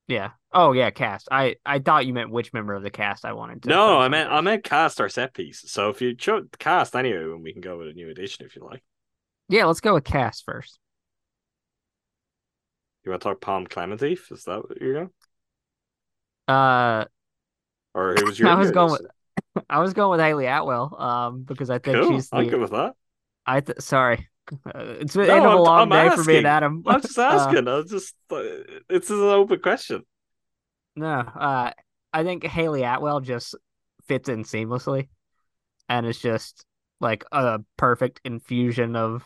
yeah. Oh yeah, cast. I I thought you meant which member of the cast I wanted to. No, I meant. I meant cast our set piece. So if you chose cast anyway, we can go with a new edition if you like. Yeah, let's go with cast first. You want to talk Pom Klementieff? Is that what you're going? Uh, or who was your? I was going with. I was going with Hayley Atwell, um, because I think cool. she's. The, I'm good with that. I th- sorry, it's been no, a long I'm day asking. for me and Adam. I'm just uh, asking. Uh, I'm just. Uh, it's an open question. No, uh, I think Hayley Atwell just fits in seamlessly, and it's just like a perfect infusion of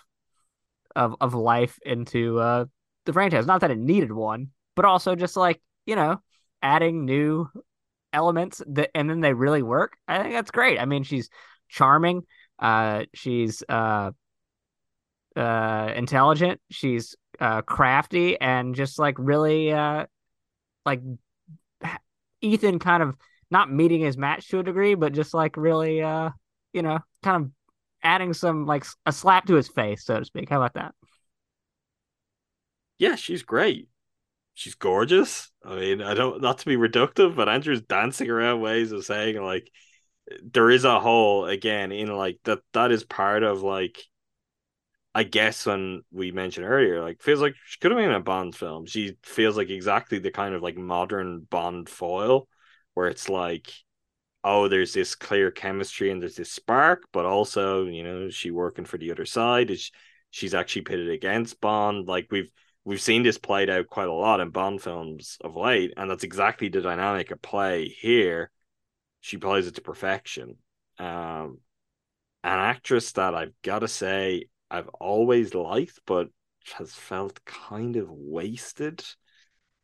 of of life into uh the franchise. Not that it needed one, but also just like, you know, adding new elements that and then they really work. I think that's great. I mean, she's charming. Uh she's uh uh intelligent, she's uh crafty and just like really uh like Ethan kind of not meeting his match to a degree, but just like really uh you know, kind of adding some like a slap to his face, so to speak. How about that? Yeah, she's great. She's gorgeous. I mean, I don't not to be reductive, but Andrew's dancing around ways of saying like there is a hole again in like that that is part of like I guess when we mentioned earlier, like feels like she could have been in a Bond film. She feels like exactly the kind of like modern Bond foil where it's like, oh, there's this clear chemistry and there's this spark, but also, you know, she working for the other side is she's actually pitted against Bond. Like we've we've seen this played out quite a lot in Bond films of late, and that's exactly the dynamic at play here. She plays it to perfection. Um, an actress that I've got to say I've always liked, but has felt kind of wasted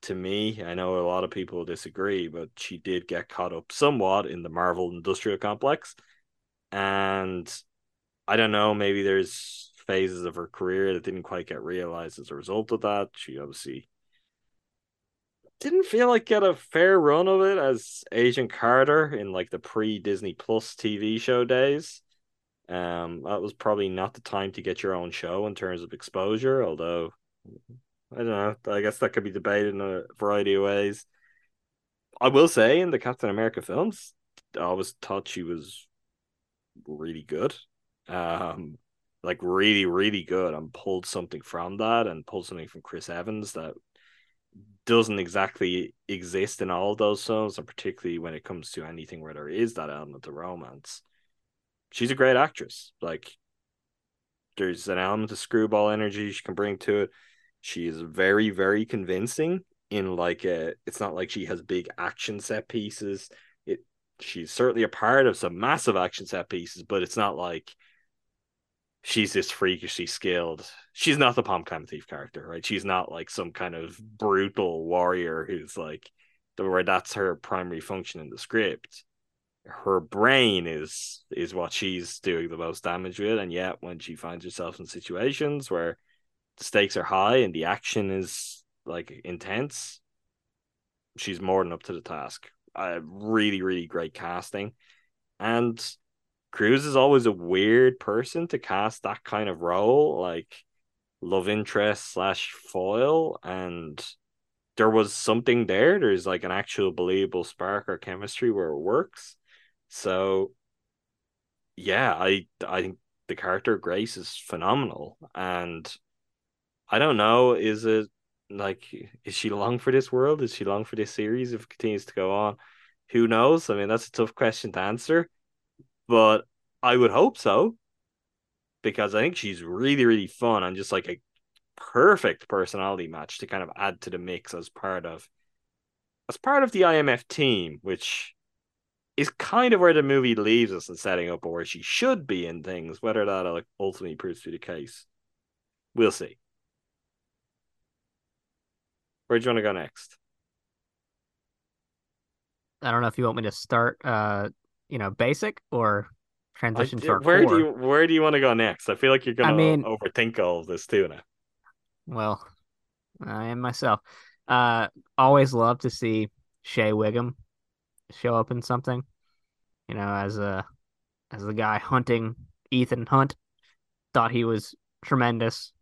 to me. I know a lot of people disagree, but she did get caught up somewhat in the Marvel industrial complex. And I don't know, maybe there's phases of her career that didn't quite get realized as a result of that. She obviously didn't feel like get a fair run of it as Agent Carter in like the pre Disney Plus TV show days. Um, that was probably not the time to get your own show in terms of exposure, although I don't know. I guess that could be debated in a variety of ways. I will say in the Captain America films, I always thought she was really good. Um, like really, really good and pulled something from that and pulled something from Chris Evans that doesn't exactly exist in all those films, and particularly when it comes to anything where there is that element of romance. She's a great actress. Like there's an element of screwball energy she can bring to it. She is very, very convincing in like a it's not like she has big action set pieces. It she's certainly a part of some massive action set pieces, but it's not like she's this freakishly skilled. She's not the Pom Klementieff character, right? She's not like some kind of brutal warrior who's like where that's her primary function in the script. Her brain is is what she's doing the most damage with, and yet when she finds herself in situations where the stakes are high and the action is like intense, she's more than up to the task. Uh, really, really great casting, and Cruise is always a weird person to cast that kind of role, like love interest slash foil, and there was something there. There's like an actual believable spark or chemistry where it works. So yeah, I I think the character Grace is phenomenal. And I don't know, is it like is she long for this world? Is she long for this series if it continues to go on? Who knows? I mean, that's a tough question to answer but I would hope so because I think she's really, really fun and just like a perfect personality match to kind of add to the mix as part of as part of the IMF team, which is kind of where the movie leaves us in setting up where she should be in things. Whether that ultimately proves to be the case, we'll see. Where do you want to go next? I don't know if you want me to start uh you know, basic or transition I, to our where core. do you where do you want to go next? I feel like you're gonna I mean, overthink all of this too now. Well, I am myself. Uh always love to see Shea Whigham show up in something. You know, as a as the guy hunting Ethan Hunt. Thought he was tremendous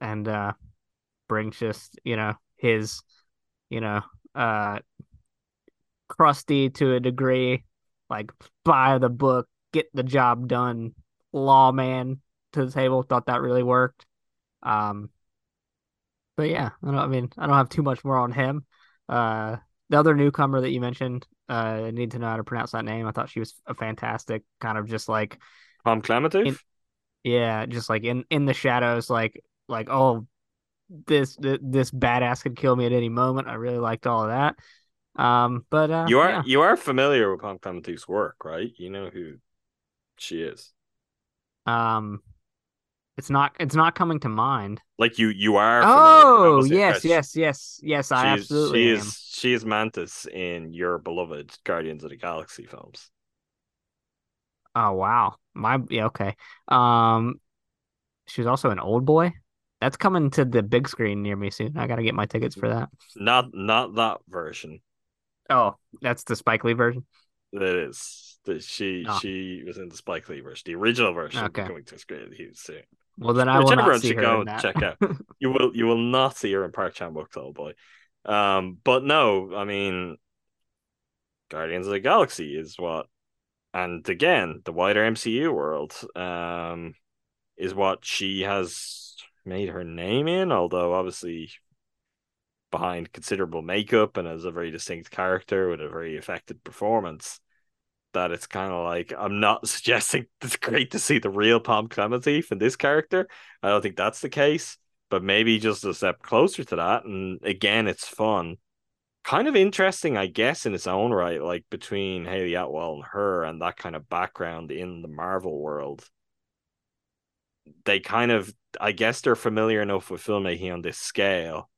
and uh brings just, you know, his, you know, uh crusty to a degree like by the book, get the job done, lawman to the table. Thought that really worked. Um, but yeah, I don't. I mean, I don't have too much more on him. Uh, the other newcomer that you mentioned, uh, I need to know how to pronounce that name. I thought she was a fantastic, kind of just like Pom Klementieff. Yeah, just like in in the shadows, like like oh, this this badass could kill me at any moment. I really liked all of that. Um, but uh, you are yeah. you are familiar with Pom Klementieff's work, right? You know who she is. Um, it's not it's not coming to mind. Like you you are. Oh yes yes yes yes I absolutely she am. is she is Mantis in your beloved Guardians of the Galaxy films. Oh wow, my yeah okay. Um, she's also an old boy. That's coming to the big screen near me soon. I gotta get my tickets for that. Not not that version. Oh, that's the Spike Lee version. It is. She oh. she was in the Spike Lee version, the original version. Okay. Coming to screen, he was soon. Well, then I will not see her go in that. check out. you will you will not see her in Park Chan Wook, old boy. Um, but no, I mean, Guardians of the Galaxy is what, and again, the wider MCU world, um, is what she has made her name in. Although obviously behind considerable makeup and as a very distinct character with a very affected performance that it's kind of like I'm not suggesting it's great to see the real Pom Klementieff in this character. I don't think that's the case, but maybe just a step closer to that. And again, it's fun. kind of interesting, I guess, in its own right, like between Hayley Atwell and her and that kind of background in the Marvel world. They kind of, I guess, they're familiar enough with filmmaking on this scale,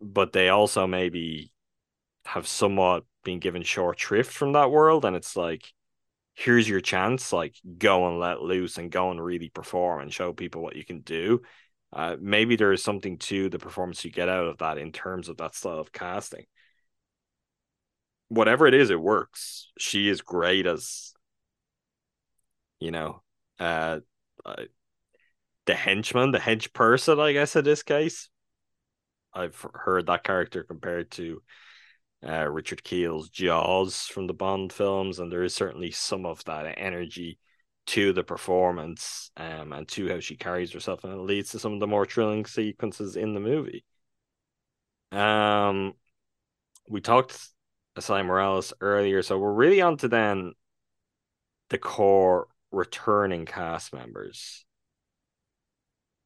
but they also maybe have somewhat been given short shrift from that world. And it's like, here's your chance, like, go and let loose and go and really perform and show people what you can do. Uh, maybe there is something to the performance you get out of that in terms of that style of casting whatever it is, it works. She is great as, you know, uh, uh the henchman, the hench person, I guess in this case. I've heard that character compared to uh, Richard Kiel's Jaws from the Bond films, and there is certainly some of that energy to the performance um, and to how she carries herself, and it leads to some of the more thrilling sequences in the movie. Um, we talked Esai Morales earlier. So we're really on to then the core returning cast members.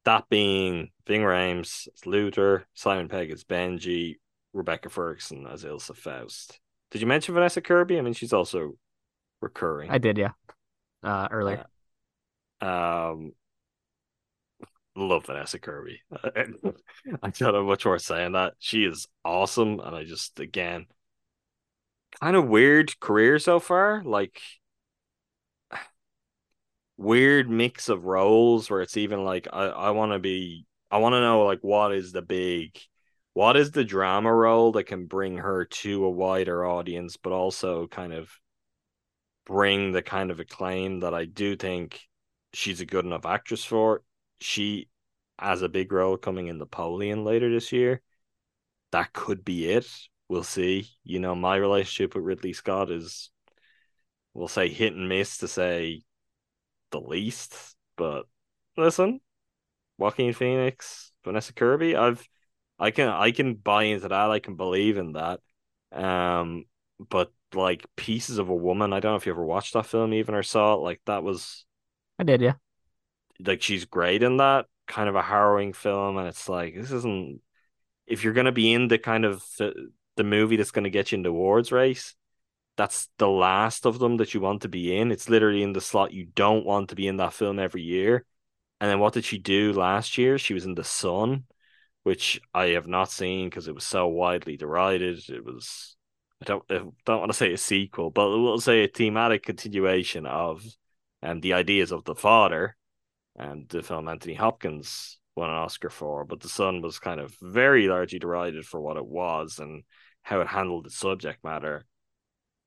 That being Ving Rhames as Luther, Simon Pegg as Benji, Rebecca Ferguson as Ilsa Faust. Did you mention Vanessa Kirby? I mean, she's also recurring. I did, yeah. Uh, earlier. Uh, um, love Vanessa Kirby. I don't know much more saying that. She is awesome, and I just again kind of weird career so far. Like weird mix of roles where it's even like I, I want to be I want to know like what is the big what is the drama role that can bring her to a wider audience but also kind of bring the kind of acclaim that I do think she's a good enough actress for. She has a big role coming in Napoleon later this year. That could be it we'll see. You know, my relationship with Ridley Scott is, we'll say, hit and miss to say the least. But listen, Joaquin Phoenix, Vanessa Kirby, I've, I can, I can buy into that. I can believe in that. Um, but like pieces of a woman, I don't know if you ever watched that film even or saw it. Like that was, I did, yeah. Like she's great in that kind of a harrowing film, and it's like this isn't if you're gonna be in the kind of the movie that's going to get you into the awards race, that's the last of them that you want to be in. It's literally in the slot you don't want to be in that film every year. And then what did she do last year? She was in The Son, which I have not seen because it was so widely derided. It was I don't I don't want to say a sequel, but we'll say a thematic continuation of and um, the ideas of the father and the film Anthony Hopkins won an Oscar for, but The Son was kind of very largely derided for what it was and how it handled the subject matter.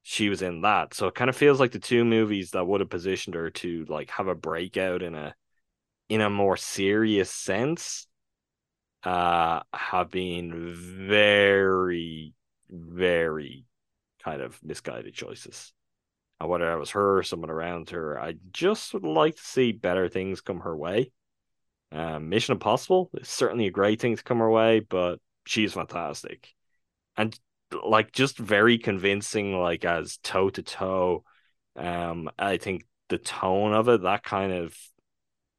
She was in that. So it kind of feels like the two movies that would have positioned her to like have a breakout in a in a more serious sense uh have been very, very kind of misguided choices. And whether it was her or someone around her, I just would like to see better things come her way. Um, Mission Impossible is certainly a great thing to come her way, but she's fantastic. And like just very convincing, like as toe to toe. Um, I think the tone of it, that kind of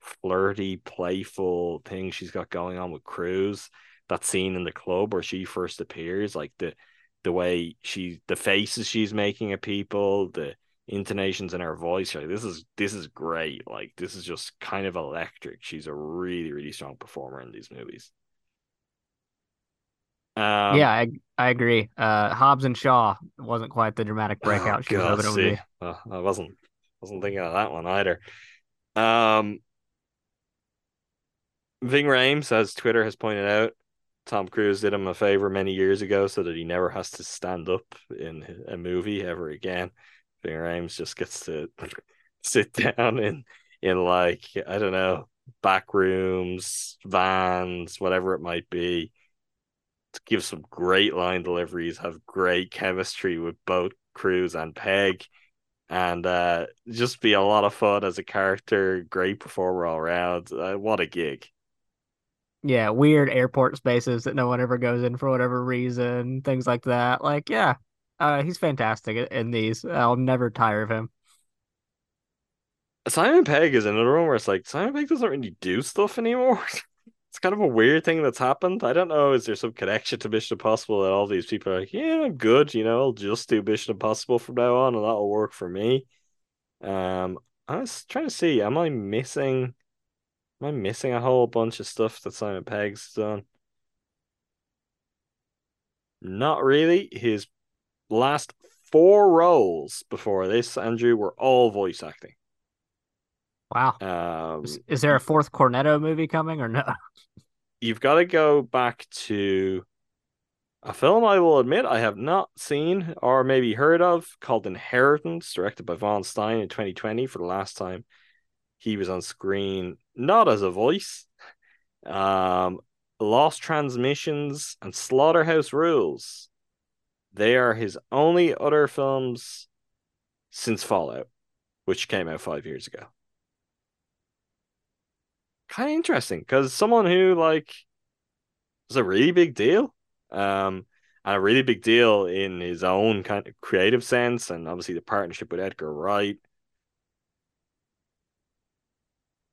flirty, playful thing she's got going on with Cruise, that scene in the club where she first appears, like the the way she the faces she's making at people, the intonations in her voice like this is this is great. Like this is just kind of electric. She's a really really strong performer in these movies um, yeah i i agree uh hobbs and shaw wasn't quite the dramatic oh, breakout oh, she God, was hoping i wasn't wasn't thinking of that one either um Ving Rhames, as Twitter has pointed out, Tom Cruise did him a favor many years ago so that he never has to stand up in a movie ever again. Ving Rhames just gets to sit down in in like I don't know back rooms, vans, whatever it might be. Give some great line deliveries, have great chemistry with both Cruise and Pegg, and uh, just be a lot of fun as a character. Great performer all around. Uh, what a gig! Yeah, weird airport spaces that no one ever goes in for whatever reason, things like that. Like, yeah, uh, he's fantastic in these. I'll never tire of him. Simon Pegg is another one where it's like Simon Pegg doesn't really do stuff anymore. it's kind of a weird thing that's happened. I don't know. Is there some connection to Mission Impossible that all these people are like, yeah, I'm good. You know, I'll just do Mission Impossible from now on, and that'll work for me. Um, I was trying to see, am I missing? Am I missing a whole bunch of stuff that Simon Pegg's done? Not really. His last four roles before this, Andrew, were all voice acting. Wow. Um, is, is there a fourth Cornetto movie coming or no? You've got to go back to a film I will admit I have not seen or maybe heard of called Inheritance, directed by Vaughn Stein in 2020 for the last time he was on screen, not as a voice. Um, Lost Transmissions and Slaughterhouse Rulez. They are his only other films since Fallout, which came out five years ago. Kind of interesting because someone who like was a really big deal um, and a really big deal in his own kind of creative sense, and obviously the partnership with Edgar Wright.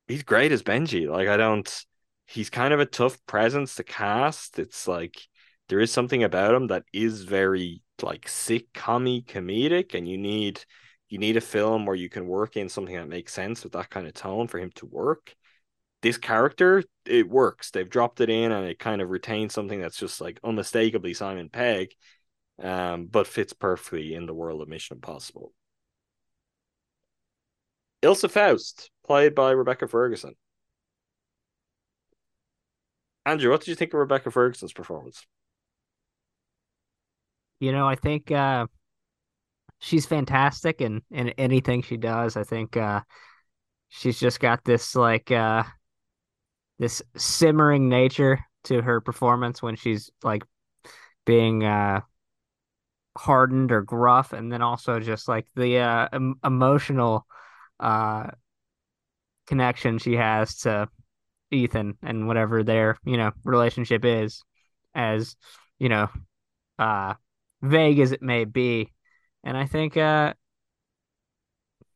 He's great as Benji. Like I don't, he's kind of a tough presence to cast. It's like there is something about him that is very like sick sitcom comedic, and you need you need a film where you can work in something that makes sense with that kind of tone for him to work this character it works. They've dropped it in and it kind of retains something that's just like unmistakably simon pegg um, but fits perfectly in the world of mission impossible. Ilsa faust played by rebecca ferguson. Andrew what did you think of rebecca ferguson's performance? You know i think uh, she's fantastic in, in anything she does. I think uh, she's just got this like uh, this simmering nature to her performance when she's like being uh hardened or gruff and then also just like the uh em- emotional uh connection she has to Ethan and whatever their you know relationship is as you know uh vague as it may be. And I think uh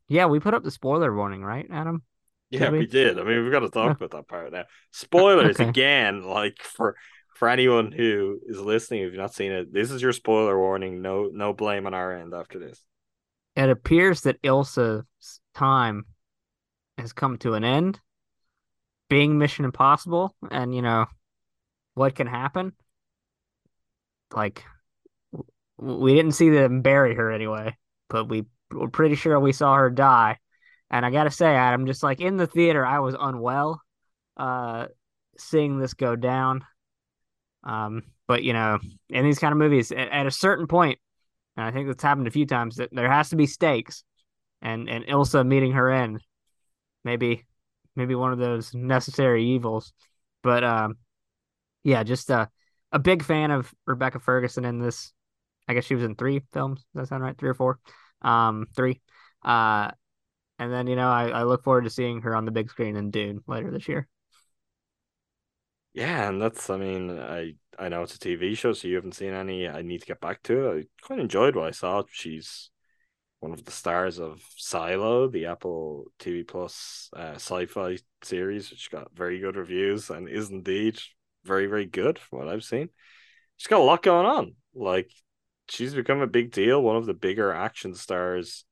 yeah we put up the spoiler warning right Adam yeah, we? we? did. I mean, we've got to talk about that part now. Spoilers okay. again, like for for anyone who is listening, if you've not seen it, this is your spoiler warning. No, no blame on our end after this. It appears that Ilsa's time has come to an end, being Mission Impossible, and you know what can happen. Like, we didn't see them bury her anyway, but we we're pretty sure we saw her die and I gotta say, Adam, just like in the theater, I was unwell, uh, seeing this go down. Um, but you know, in these kind of movies, at, at a certain point, and I think that's happened a few times, that there has to be stakes, and and Ilsa meeting her end, maybe, maybe one of those necessary evils. But um, yeah, just uh, a big fan of Rebecca Ferguson in this. I guess she was in three films. Does that sound right? Three or four? Um, three. Uh, and then, you know, I, I look forward to seeing her on the big screen in Dune later this year. Yeah, and that's I mean, I I know it's a TV show, so you haven't seen any. I need to get back to it. I quite enjoyed what I saw. She's one of the stars of Silo, the Apple TV Plus uh, sci-fi series, which got very good reviews and is indeed very, very good from what I've seen. She's got a lot going on. Like she's become a big deal, one of the bigger action stars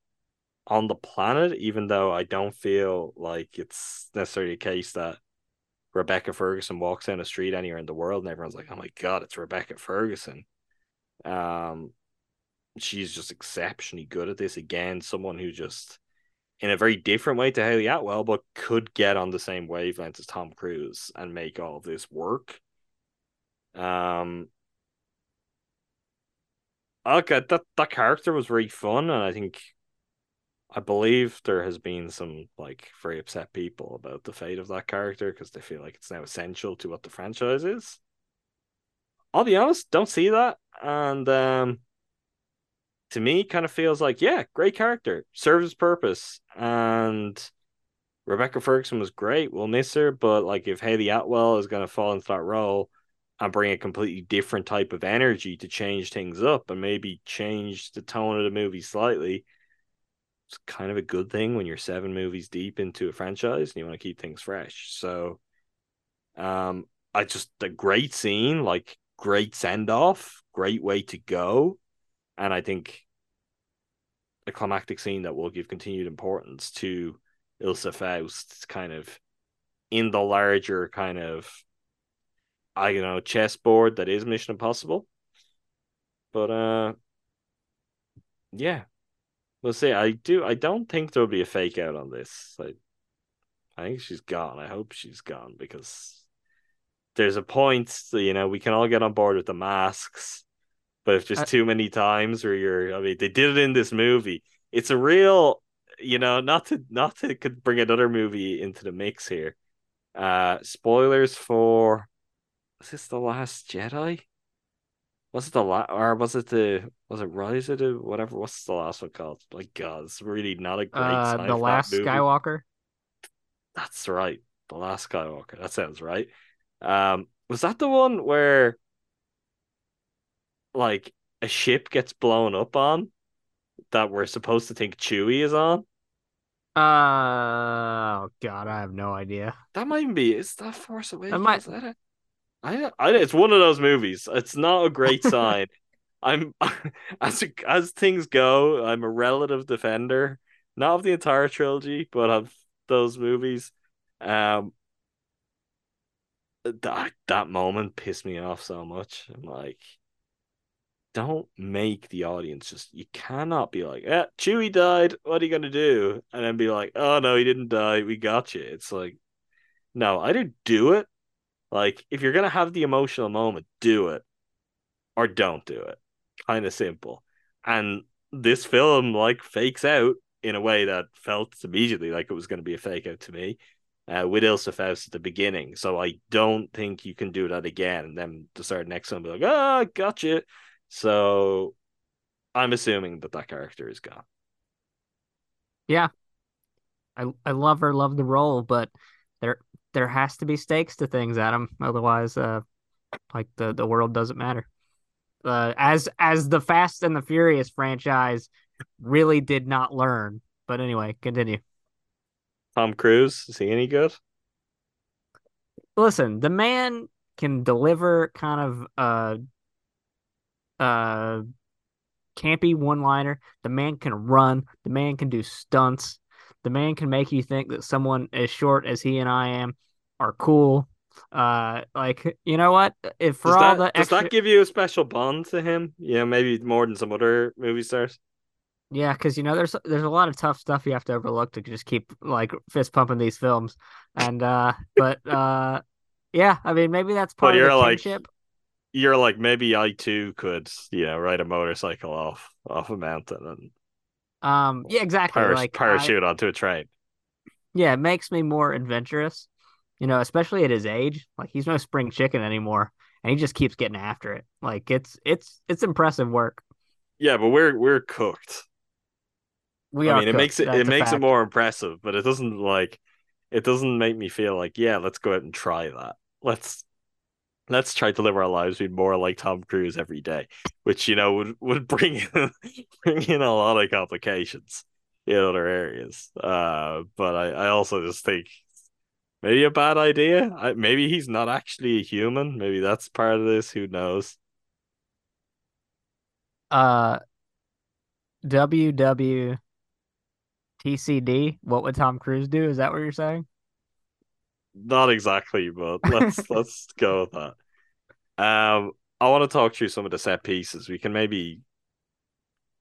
on the planet, even though I don't feel like it's necessarily a case that Rebecca Ferguson walks down the street anywhere in the world and everyone's like, oh my God, it's Rebecca Ferguson. Um, she's just exceptionally good at this. Again, someone who just, in a very different way to Hayley Atwell, but could get on the same wavelength as Tom Cruise and make all of this work. Um, okay, that that character was very fun, and I think I believe there has been some like very upset people about the fate of that character because they feel like it's now essential to what the franchise is. I'll be honest, don't see that, and um, to me, kind of feels like yeah, great character, serves its purpose, and Rebecca Ferguson was great. We'll miss her, but like if Hayley Atwell is going to fall into that role and bring a completely different type of energy to change things up and maybe change the tone of the movie slightly it's kind of a good thing when you're seven movies deep into a franchise and you want to keep things fresh. So, um, I just a great scene, like great send off, great way to go, and I think a climactic scene that will give continued importance to Ilsa Faust, kind of in the larger kind of I don't know chessboard that is Mission Impossible. But uh, yeah, we'll see. I do. I don't think there'll be a fake out on this. Like, I think she's gone. I hope she's gone because there's a point. You know, we can all get on board with the masks, but if just too many times where you're, I mean, they did it in this movie. It's a real, you know, not to not to could bring another movie into the mix here. Uh, spoilers for. Is this the Last Jedi? Was it the last, or was it the was it Rise of the whatever? What's the last one called? Like God, it's really not a great. Uh, the Last Skywalker. That's right, the Last Skywalker. That sounds right. Um, was that the one where like a ship gets blown up on that we're supposed to think Chewie is on? Uh, oh God, I have no idea. That might be. Is that Force Awakens? That might... Is that it? I, I, it's one of those movies. It's not a great sign. I'm as as things go, I'm a relative defender, not of the entire trilogy, but of those movies. Um, that that moment pissed me off so much. I'm like, don't make the audience just. You cannot be like, "Yeah, Chewie died. What are you gonna do?" And then be like, "Oh no, he didn't die. We got you." It's like, no, either do it. Like, if you're gonna have the emotional moment, do it, or don't do it. Kind of simple. And this film like fakes out in a way that felt immediately like it was going to be a fake out to me uh, with Ilsa Faust at the beginning. So I don't think you can do that again and then to start next one be like, ah, oh, gotcha. So I'm assuming that that character is gone. Yeah, I I love her, love the role, but there there has to be stakes to things, Adam. Otherwise, uh, like the the world doesn't matter. Uh, as as the Fast and the Furious franchise really did not learn. But anyway, continue. Tom Cruise is he any good? Listen, the man can deliver kind of uh uh campy one liner. The man can run. The man can do stunts. The man can make you think that someone as short as he and I am are cool. Uh, like you know what? If for does all that, the extra... does that give you a special bond to him? Yeah, maybe more than some other movie stars. Yeah, because you know there's there's a lot of tough stuff you have to overlook to just keep like fist pumping these films, and uh, but uh, yeah, I mean maybe that's part but of the like, kinship. You're like maybe I too could you know ride a motorcycle off off a mountain and um yeah exactly like parachute I, onto a train. Yeah, it makes me more adventurous, you know, especially at his age. Like he's no spring chicken anymore, and he just keeps getting after it. Like it's it's it's impressive work. Yeah, but we're we're cooked we I mean, it makes it it makes fact. it more impressive, but it doesn't like it doesn't make me feel like yeah, let's go out and try that. Let's let's try to live our lives be more like Tom Cruise every day, which you know would would bring in, bring in a lot of complications in other areas. Uh, but I I also just think maybe a bad idea. I, maybe he's not actually a human. Maybe that's part of this. Who knows? Uh, WW TCD, what would Tom Cruise do? Is that what you're saying? Not exactly, but let's let's go with that. Um, I want to talk through some of the set pieces. We can maybe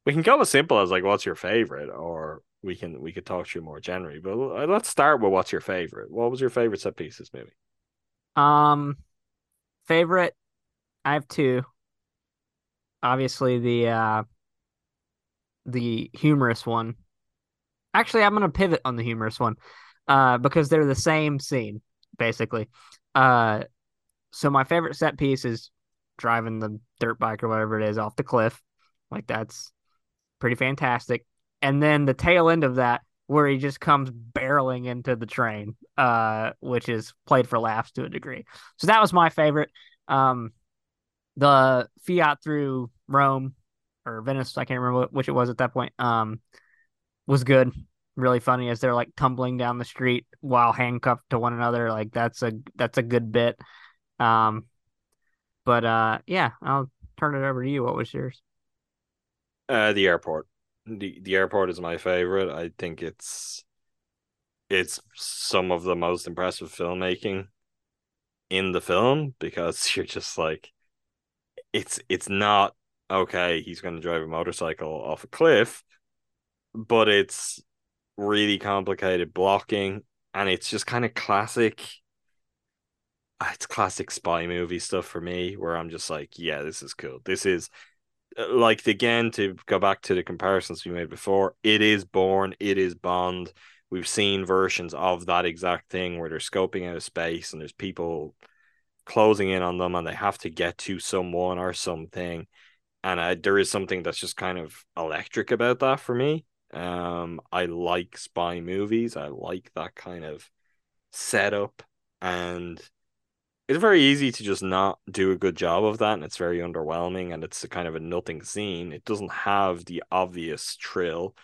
we can go as simple as like, what's your favorite, or we can we could talk through more generally. But let's start with what's your favorite. What was your favorite set pieces, maybe? Um, favorite. I have two. Obviously, the uh, the humorous one Actually, I'm gonna pivot on the humorous one, uh, because they're the same scene basically. Uh, so my favorite set piece is driving the dirt bike or whatever it is off the cliff. Like that's pretty fantastic. And then the tail end of that, where he just comes barreling into the train, uh, which is played for laughs to a degree. So that was my favorite. Um, the Fiat through Rome or Venice, I can't remember which it was at that point. Um, was good. Really funny as they're like tumbling down the street while handcuffed to one another. Like that's a that's a good bit. Um, but uh, yeah, I'll turn it over to you. What was yours? Uh, the airport. The the airport is my favorite. I think it's it's some of the most impressive filmmaking in the film because you're just like it's it's not okay, he's going to drive a motorcycle off a cliff, but it's really complicated blocking and it's just kind of classic ah, it's classic spy movie stuff for me where I'm just like, yeah, this is cool. This is uh, like again to go back to the comparisons we made before, it is Bourne, it is Bond. We've seen versions of that exact thing where they're scoping out space and there's people closing in on them and they have to get to someone or something and I, there is something that's just kind of electric about that for me. Um, I like spy movies. I like that kind of setup, and it's very easy to just not do a good job of that, and it's very underwhelming, and it's a kind of a nothing scene. It doesn't have the obvious thrill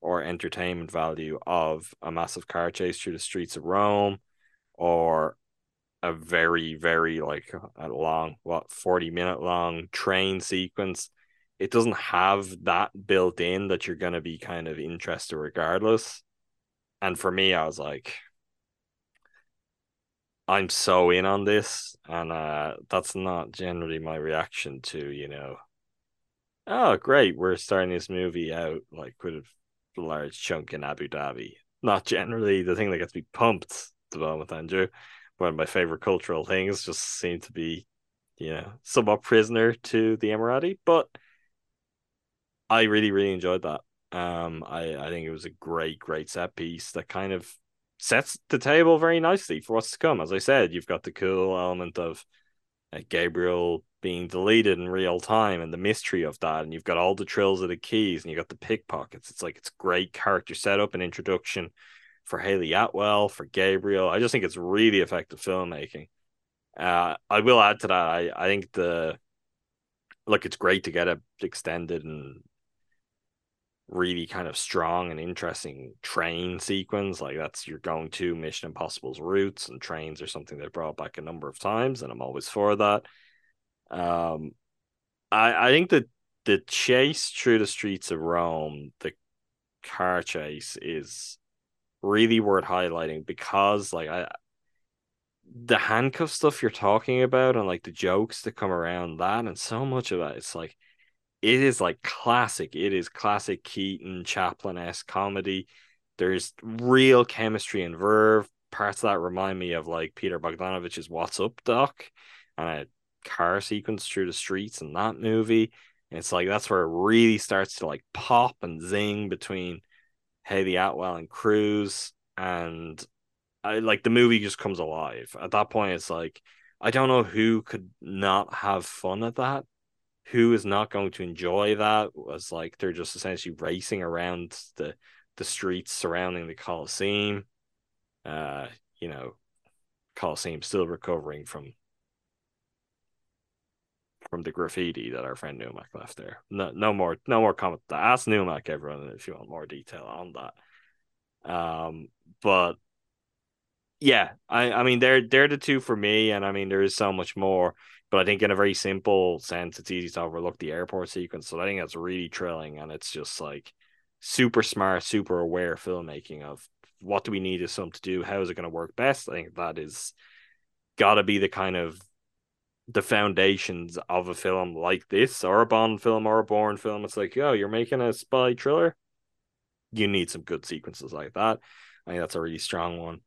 or entertainment value of a massive car chase through the streets of Rome, or a very very like a long what 40 minute long train sequence it doesn't have that built in that you're going to be kind of interested regardless and for me i was like i'm so in on this and uh that's not generally my reaction to you know oh great we're starting this movie out like with a large chunk in abu dhabi not generally the thing that gets me pumped at the moment andrew one of my favorite cultural things just seem to be, you know, somewhat prisoner to the Emirati. But I really, really enjoyed that. Um, I, I think it was a great, great set piece that kind of sets the table very nicely for what's to come. As I said, you've got the cool element of uh, Gabriel being deleted in real time and the mystery of that, and you've got all the trills of the keys and you've got the pickpockets. It's like it's great character setup and introduction for Hayley Atwell, for Gabriel. I just think it's really effective filmmaking. Uh, I will add to that. I, I think the look, it's great to get a extended and really kind of strong and interesting train sequence. Like that's you're going to Mission Impossible's roots, and trains are something they brought back a number of times, and I'm always for that. Um, I I think that the chase through the streets of Rome, the car chase, is really worth highlighting because like I the handcuff stuff you're talking about and like the jokes that come around that and so much of that it's like it is like classic. It is classic keaton chaplin-esque comedy. There's real chemistry and verve. Parts of that remind me of like peter bogdanovich's what's up doc? And a car sequence through the streets in that movie. And it's like that's where it really starts to like pop and zing between Hayley Atwell and Cruise, and I like the movie just comes alive. At that point, it's like I don't know who could not have fun at that. Who is not going to enjoy that? Was like they're just essentially racing around the the streets surrounding the Coliseum. Uh, you know, Coliseum still recovering from from the graffiti that our friend Numac left there. No, no more, no more comment. Ask Numac, everyone, if you want more detail on that. Um, but yeah, I, I mean, they're they're the two for me, and I mean, there is so much more. But I think in a very simple sense, it's easy to overlook the airport sequence. So I think that's really thrilling, and it's just like super smart, super aware filmmaking of what do we need this film to do, how is it going to work best. I think that is got to be the kind of the foundations of a film like this, or a Bond film, or a Bourne film. It's like, oh, you're making a spy thriller. You need some good sequences like that. I think that's a really strong one.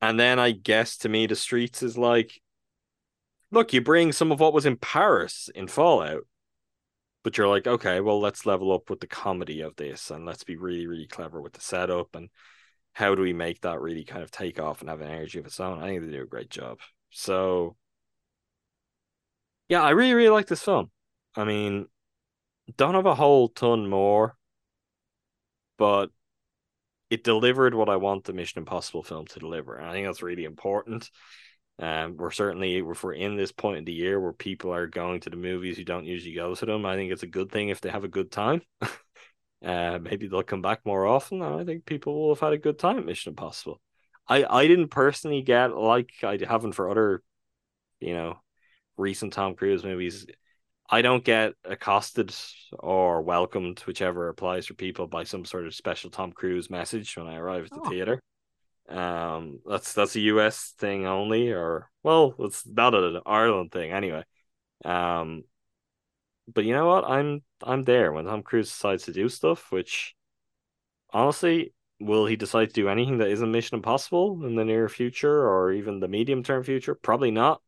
And then I guess to me, the streets is like, look, you bring some of what was in Paris in Fallout, but you're like, okay, well, let's level up with the comedy of this and let's be really, really clever with the setup and how do we make that really kind of take off and have an energy of its own? I think they do a great job. So yeah, I really, really like this film. I mean, don't have a whole ton more, but it delivered what I want the Mission Impossible film to deliver. And I think that's really important. Um, we're certainly if we're in this point of the year where people are going to the movies who don't usually go to them, I think it's a good thing if they have a good time. uh, maybe they'll come back more often. And I think people will have had a good time at Mission Impossible. I I didn't personally get like I haven't for other you know, recent Tom Cruise movies, I don't get accosted or welcomed, whichever applies for people, by some sort of special Tom Cruise message when I arrive at the Oh. theater. Um, that's that's a US thing only, or well, it's not an Ireland thing anyway. Um, but you know what? I'm I'm there when Tom Cruise decides to do stuff, which honestly, will he decide to do anything that isn't Mission Impossible in the near future or even the medium term future? Probably not,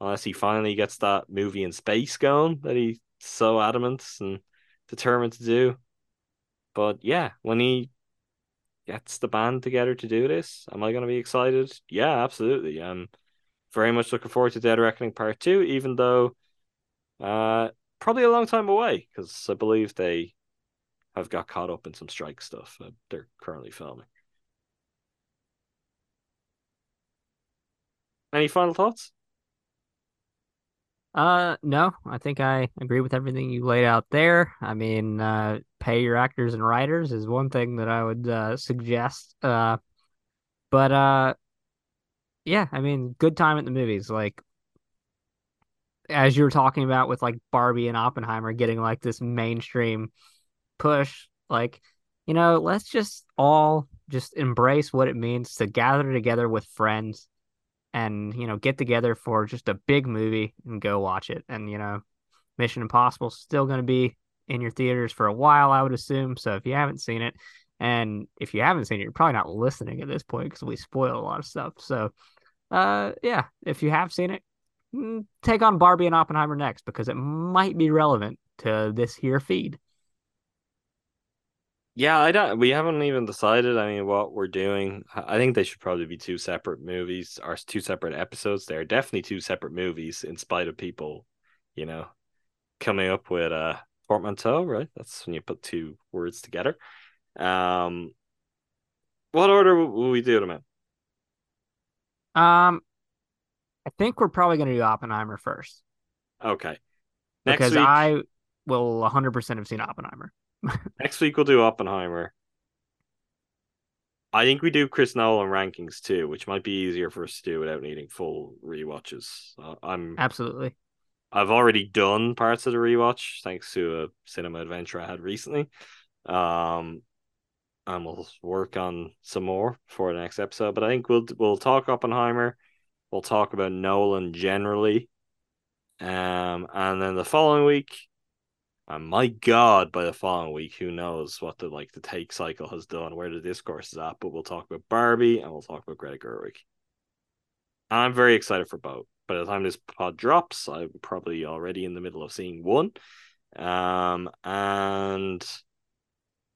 unless he finally gets that movie in space going that he's so adamant and determined to do. But yeah, when he gets the band together to do this, am I going to be excited? Yeah, absolutely. I'm very much looking forward to Dead Reckoning Part 2, even though uh probably a long time away because I believe they have got caught up in some strike stuff that they're currently filming. Any final thoughts? Uh, no, I think I agree with everything you laid out there. I mean, uh, pay your actors and writers is one thing that I would uh, suggest. Uh, but uh, yeah, I mean, good time at the movies. Like, as you were talking about with like Barbie and Oppenheimer getting like this mainstream push, like, you know, let's just all just embrace what it means to gather together with friends and you know get together for just a big movie and go watch it. And you know mission impossible still going to be in your theaters for a while i would assume. So if you haven't seen it and if you haven't seen it you're probably not listening at this point because we spoil a lot of stuff. So uh yeah if you have seen it mm, take on barbie and oppenheimer next because it might be relevant to this here feed Yeah, I don't. We haven't even decided. I mean, what we're doing. I think they should probably be two separate movies or two separate episodes. They're definitely two separate movies, in spite of people, you know, coming up with a portmanteau. Right? That's when you put two words together. Um, what order will will we do them in? um i think we're probably going to do oppenheimer first Okay. Next because week, i will 100% have seen oppenheimer next week we'll do Oppenheimer. I think we do Chris Nolan rankings too, which might be easier for us to do without needing full rewatches. Uh, I'm absolutely I've already done parts of the rewatch thanks to a cinema adventure I had recently. Um, and we'll work on some more for the next episode. But I think we'll we'll talk Oppenheimer. We'll talk about Nolan generally. Um, and then the following week, and my God, by the following week, who knows what the like the take cycle has done, where the discourse is at. But we'll talk about Barbie and we'll talk about Greta Gerwig. I'm very excited for both. By the time this pod drops, I'm probably already in the middle of seeing one. Um, and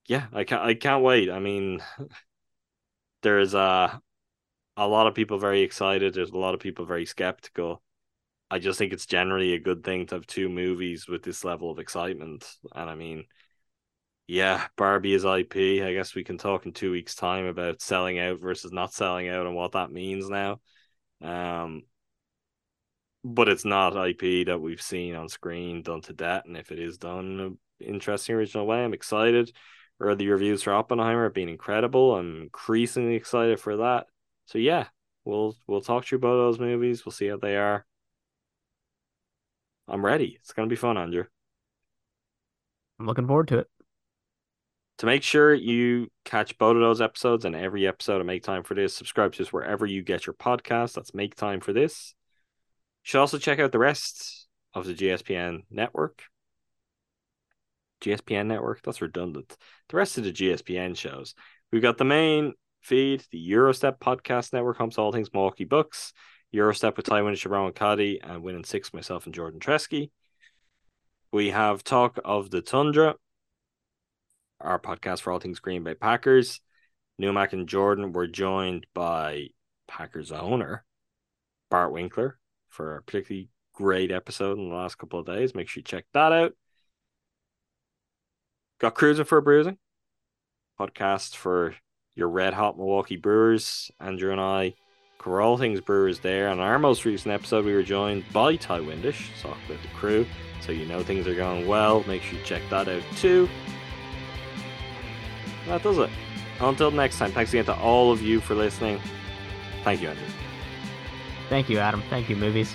yeah, I can't I can't wait. I mean, there's a a lot of people very excited. There's a lot of people very skeptical. I just think it's generally a good thing to have two movies with this level of excitement. And I mean, yeah, Barbie is IP. I guess we can talk in two weeks' time about selling out versus not selling out and what that means now. Um, but it's not IP that we've seen on screen done to death. And if it is done in an interesting original way, I'm excited. Early reviews for Oppenheimer have been incredible. I'm increasingly excited for that. So yeah, we'll we'll talk to you about those movies. We'll see how they are. I'm ready. It's gonna be fun, Andrew. i'm looking forward to it To make sure you catch both of those episodes and every episode of Make Time for This, subscribe to us wherever you get your podcast. That's Make Time for This. You should also check out the rest of the GSPN network. GSPN network, that's redundant. The rest of the GSPN shows. We've got the main feed, the Gyro Step podcast network, home to all things Milwaukee Bucks. Gyro Step with Tywin Sharon Cuddy and Win in 6, myself and Jordan Tresky. We have Talk of the Tundra, our podcast for all things Green Bay Packers. Newmack and Jordan were joined by Packers owner Bart Winkler for a particularly great episode in the last couple of days. Make sure you check that out. Got Crewsing for a Brewsing podcast for your red hot Milwaukee Brewers. Andrew and I all things Brewers there. On our most recent episode, we were joined by Ty Windish, talk about the crew. So you know things are going well. Make sure you check that out too. That does it. Until next time, thanks again to all of you for listening. Thank you, Andrew. thank you adam thank you movies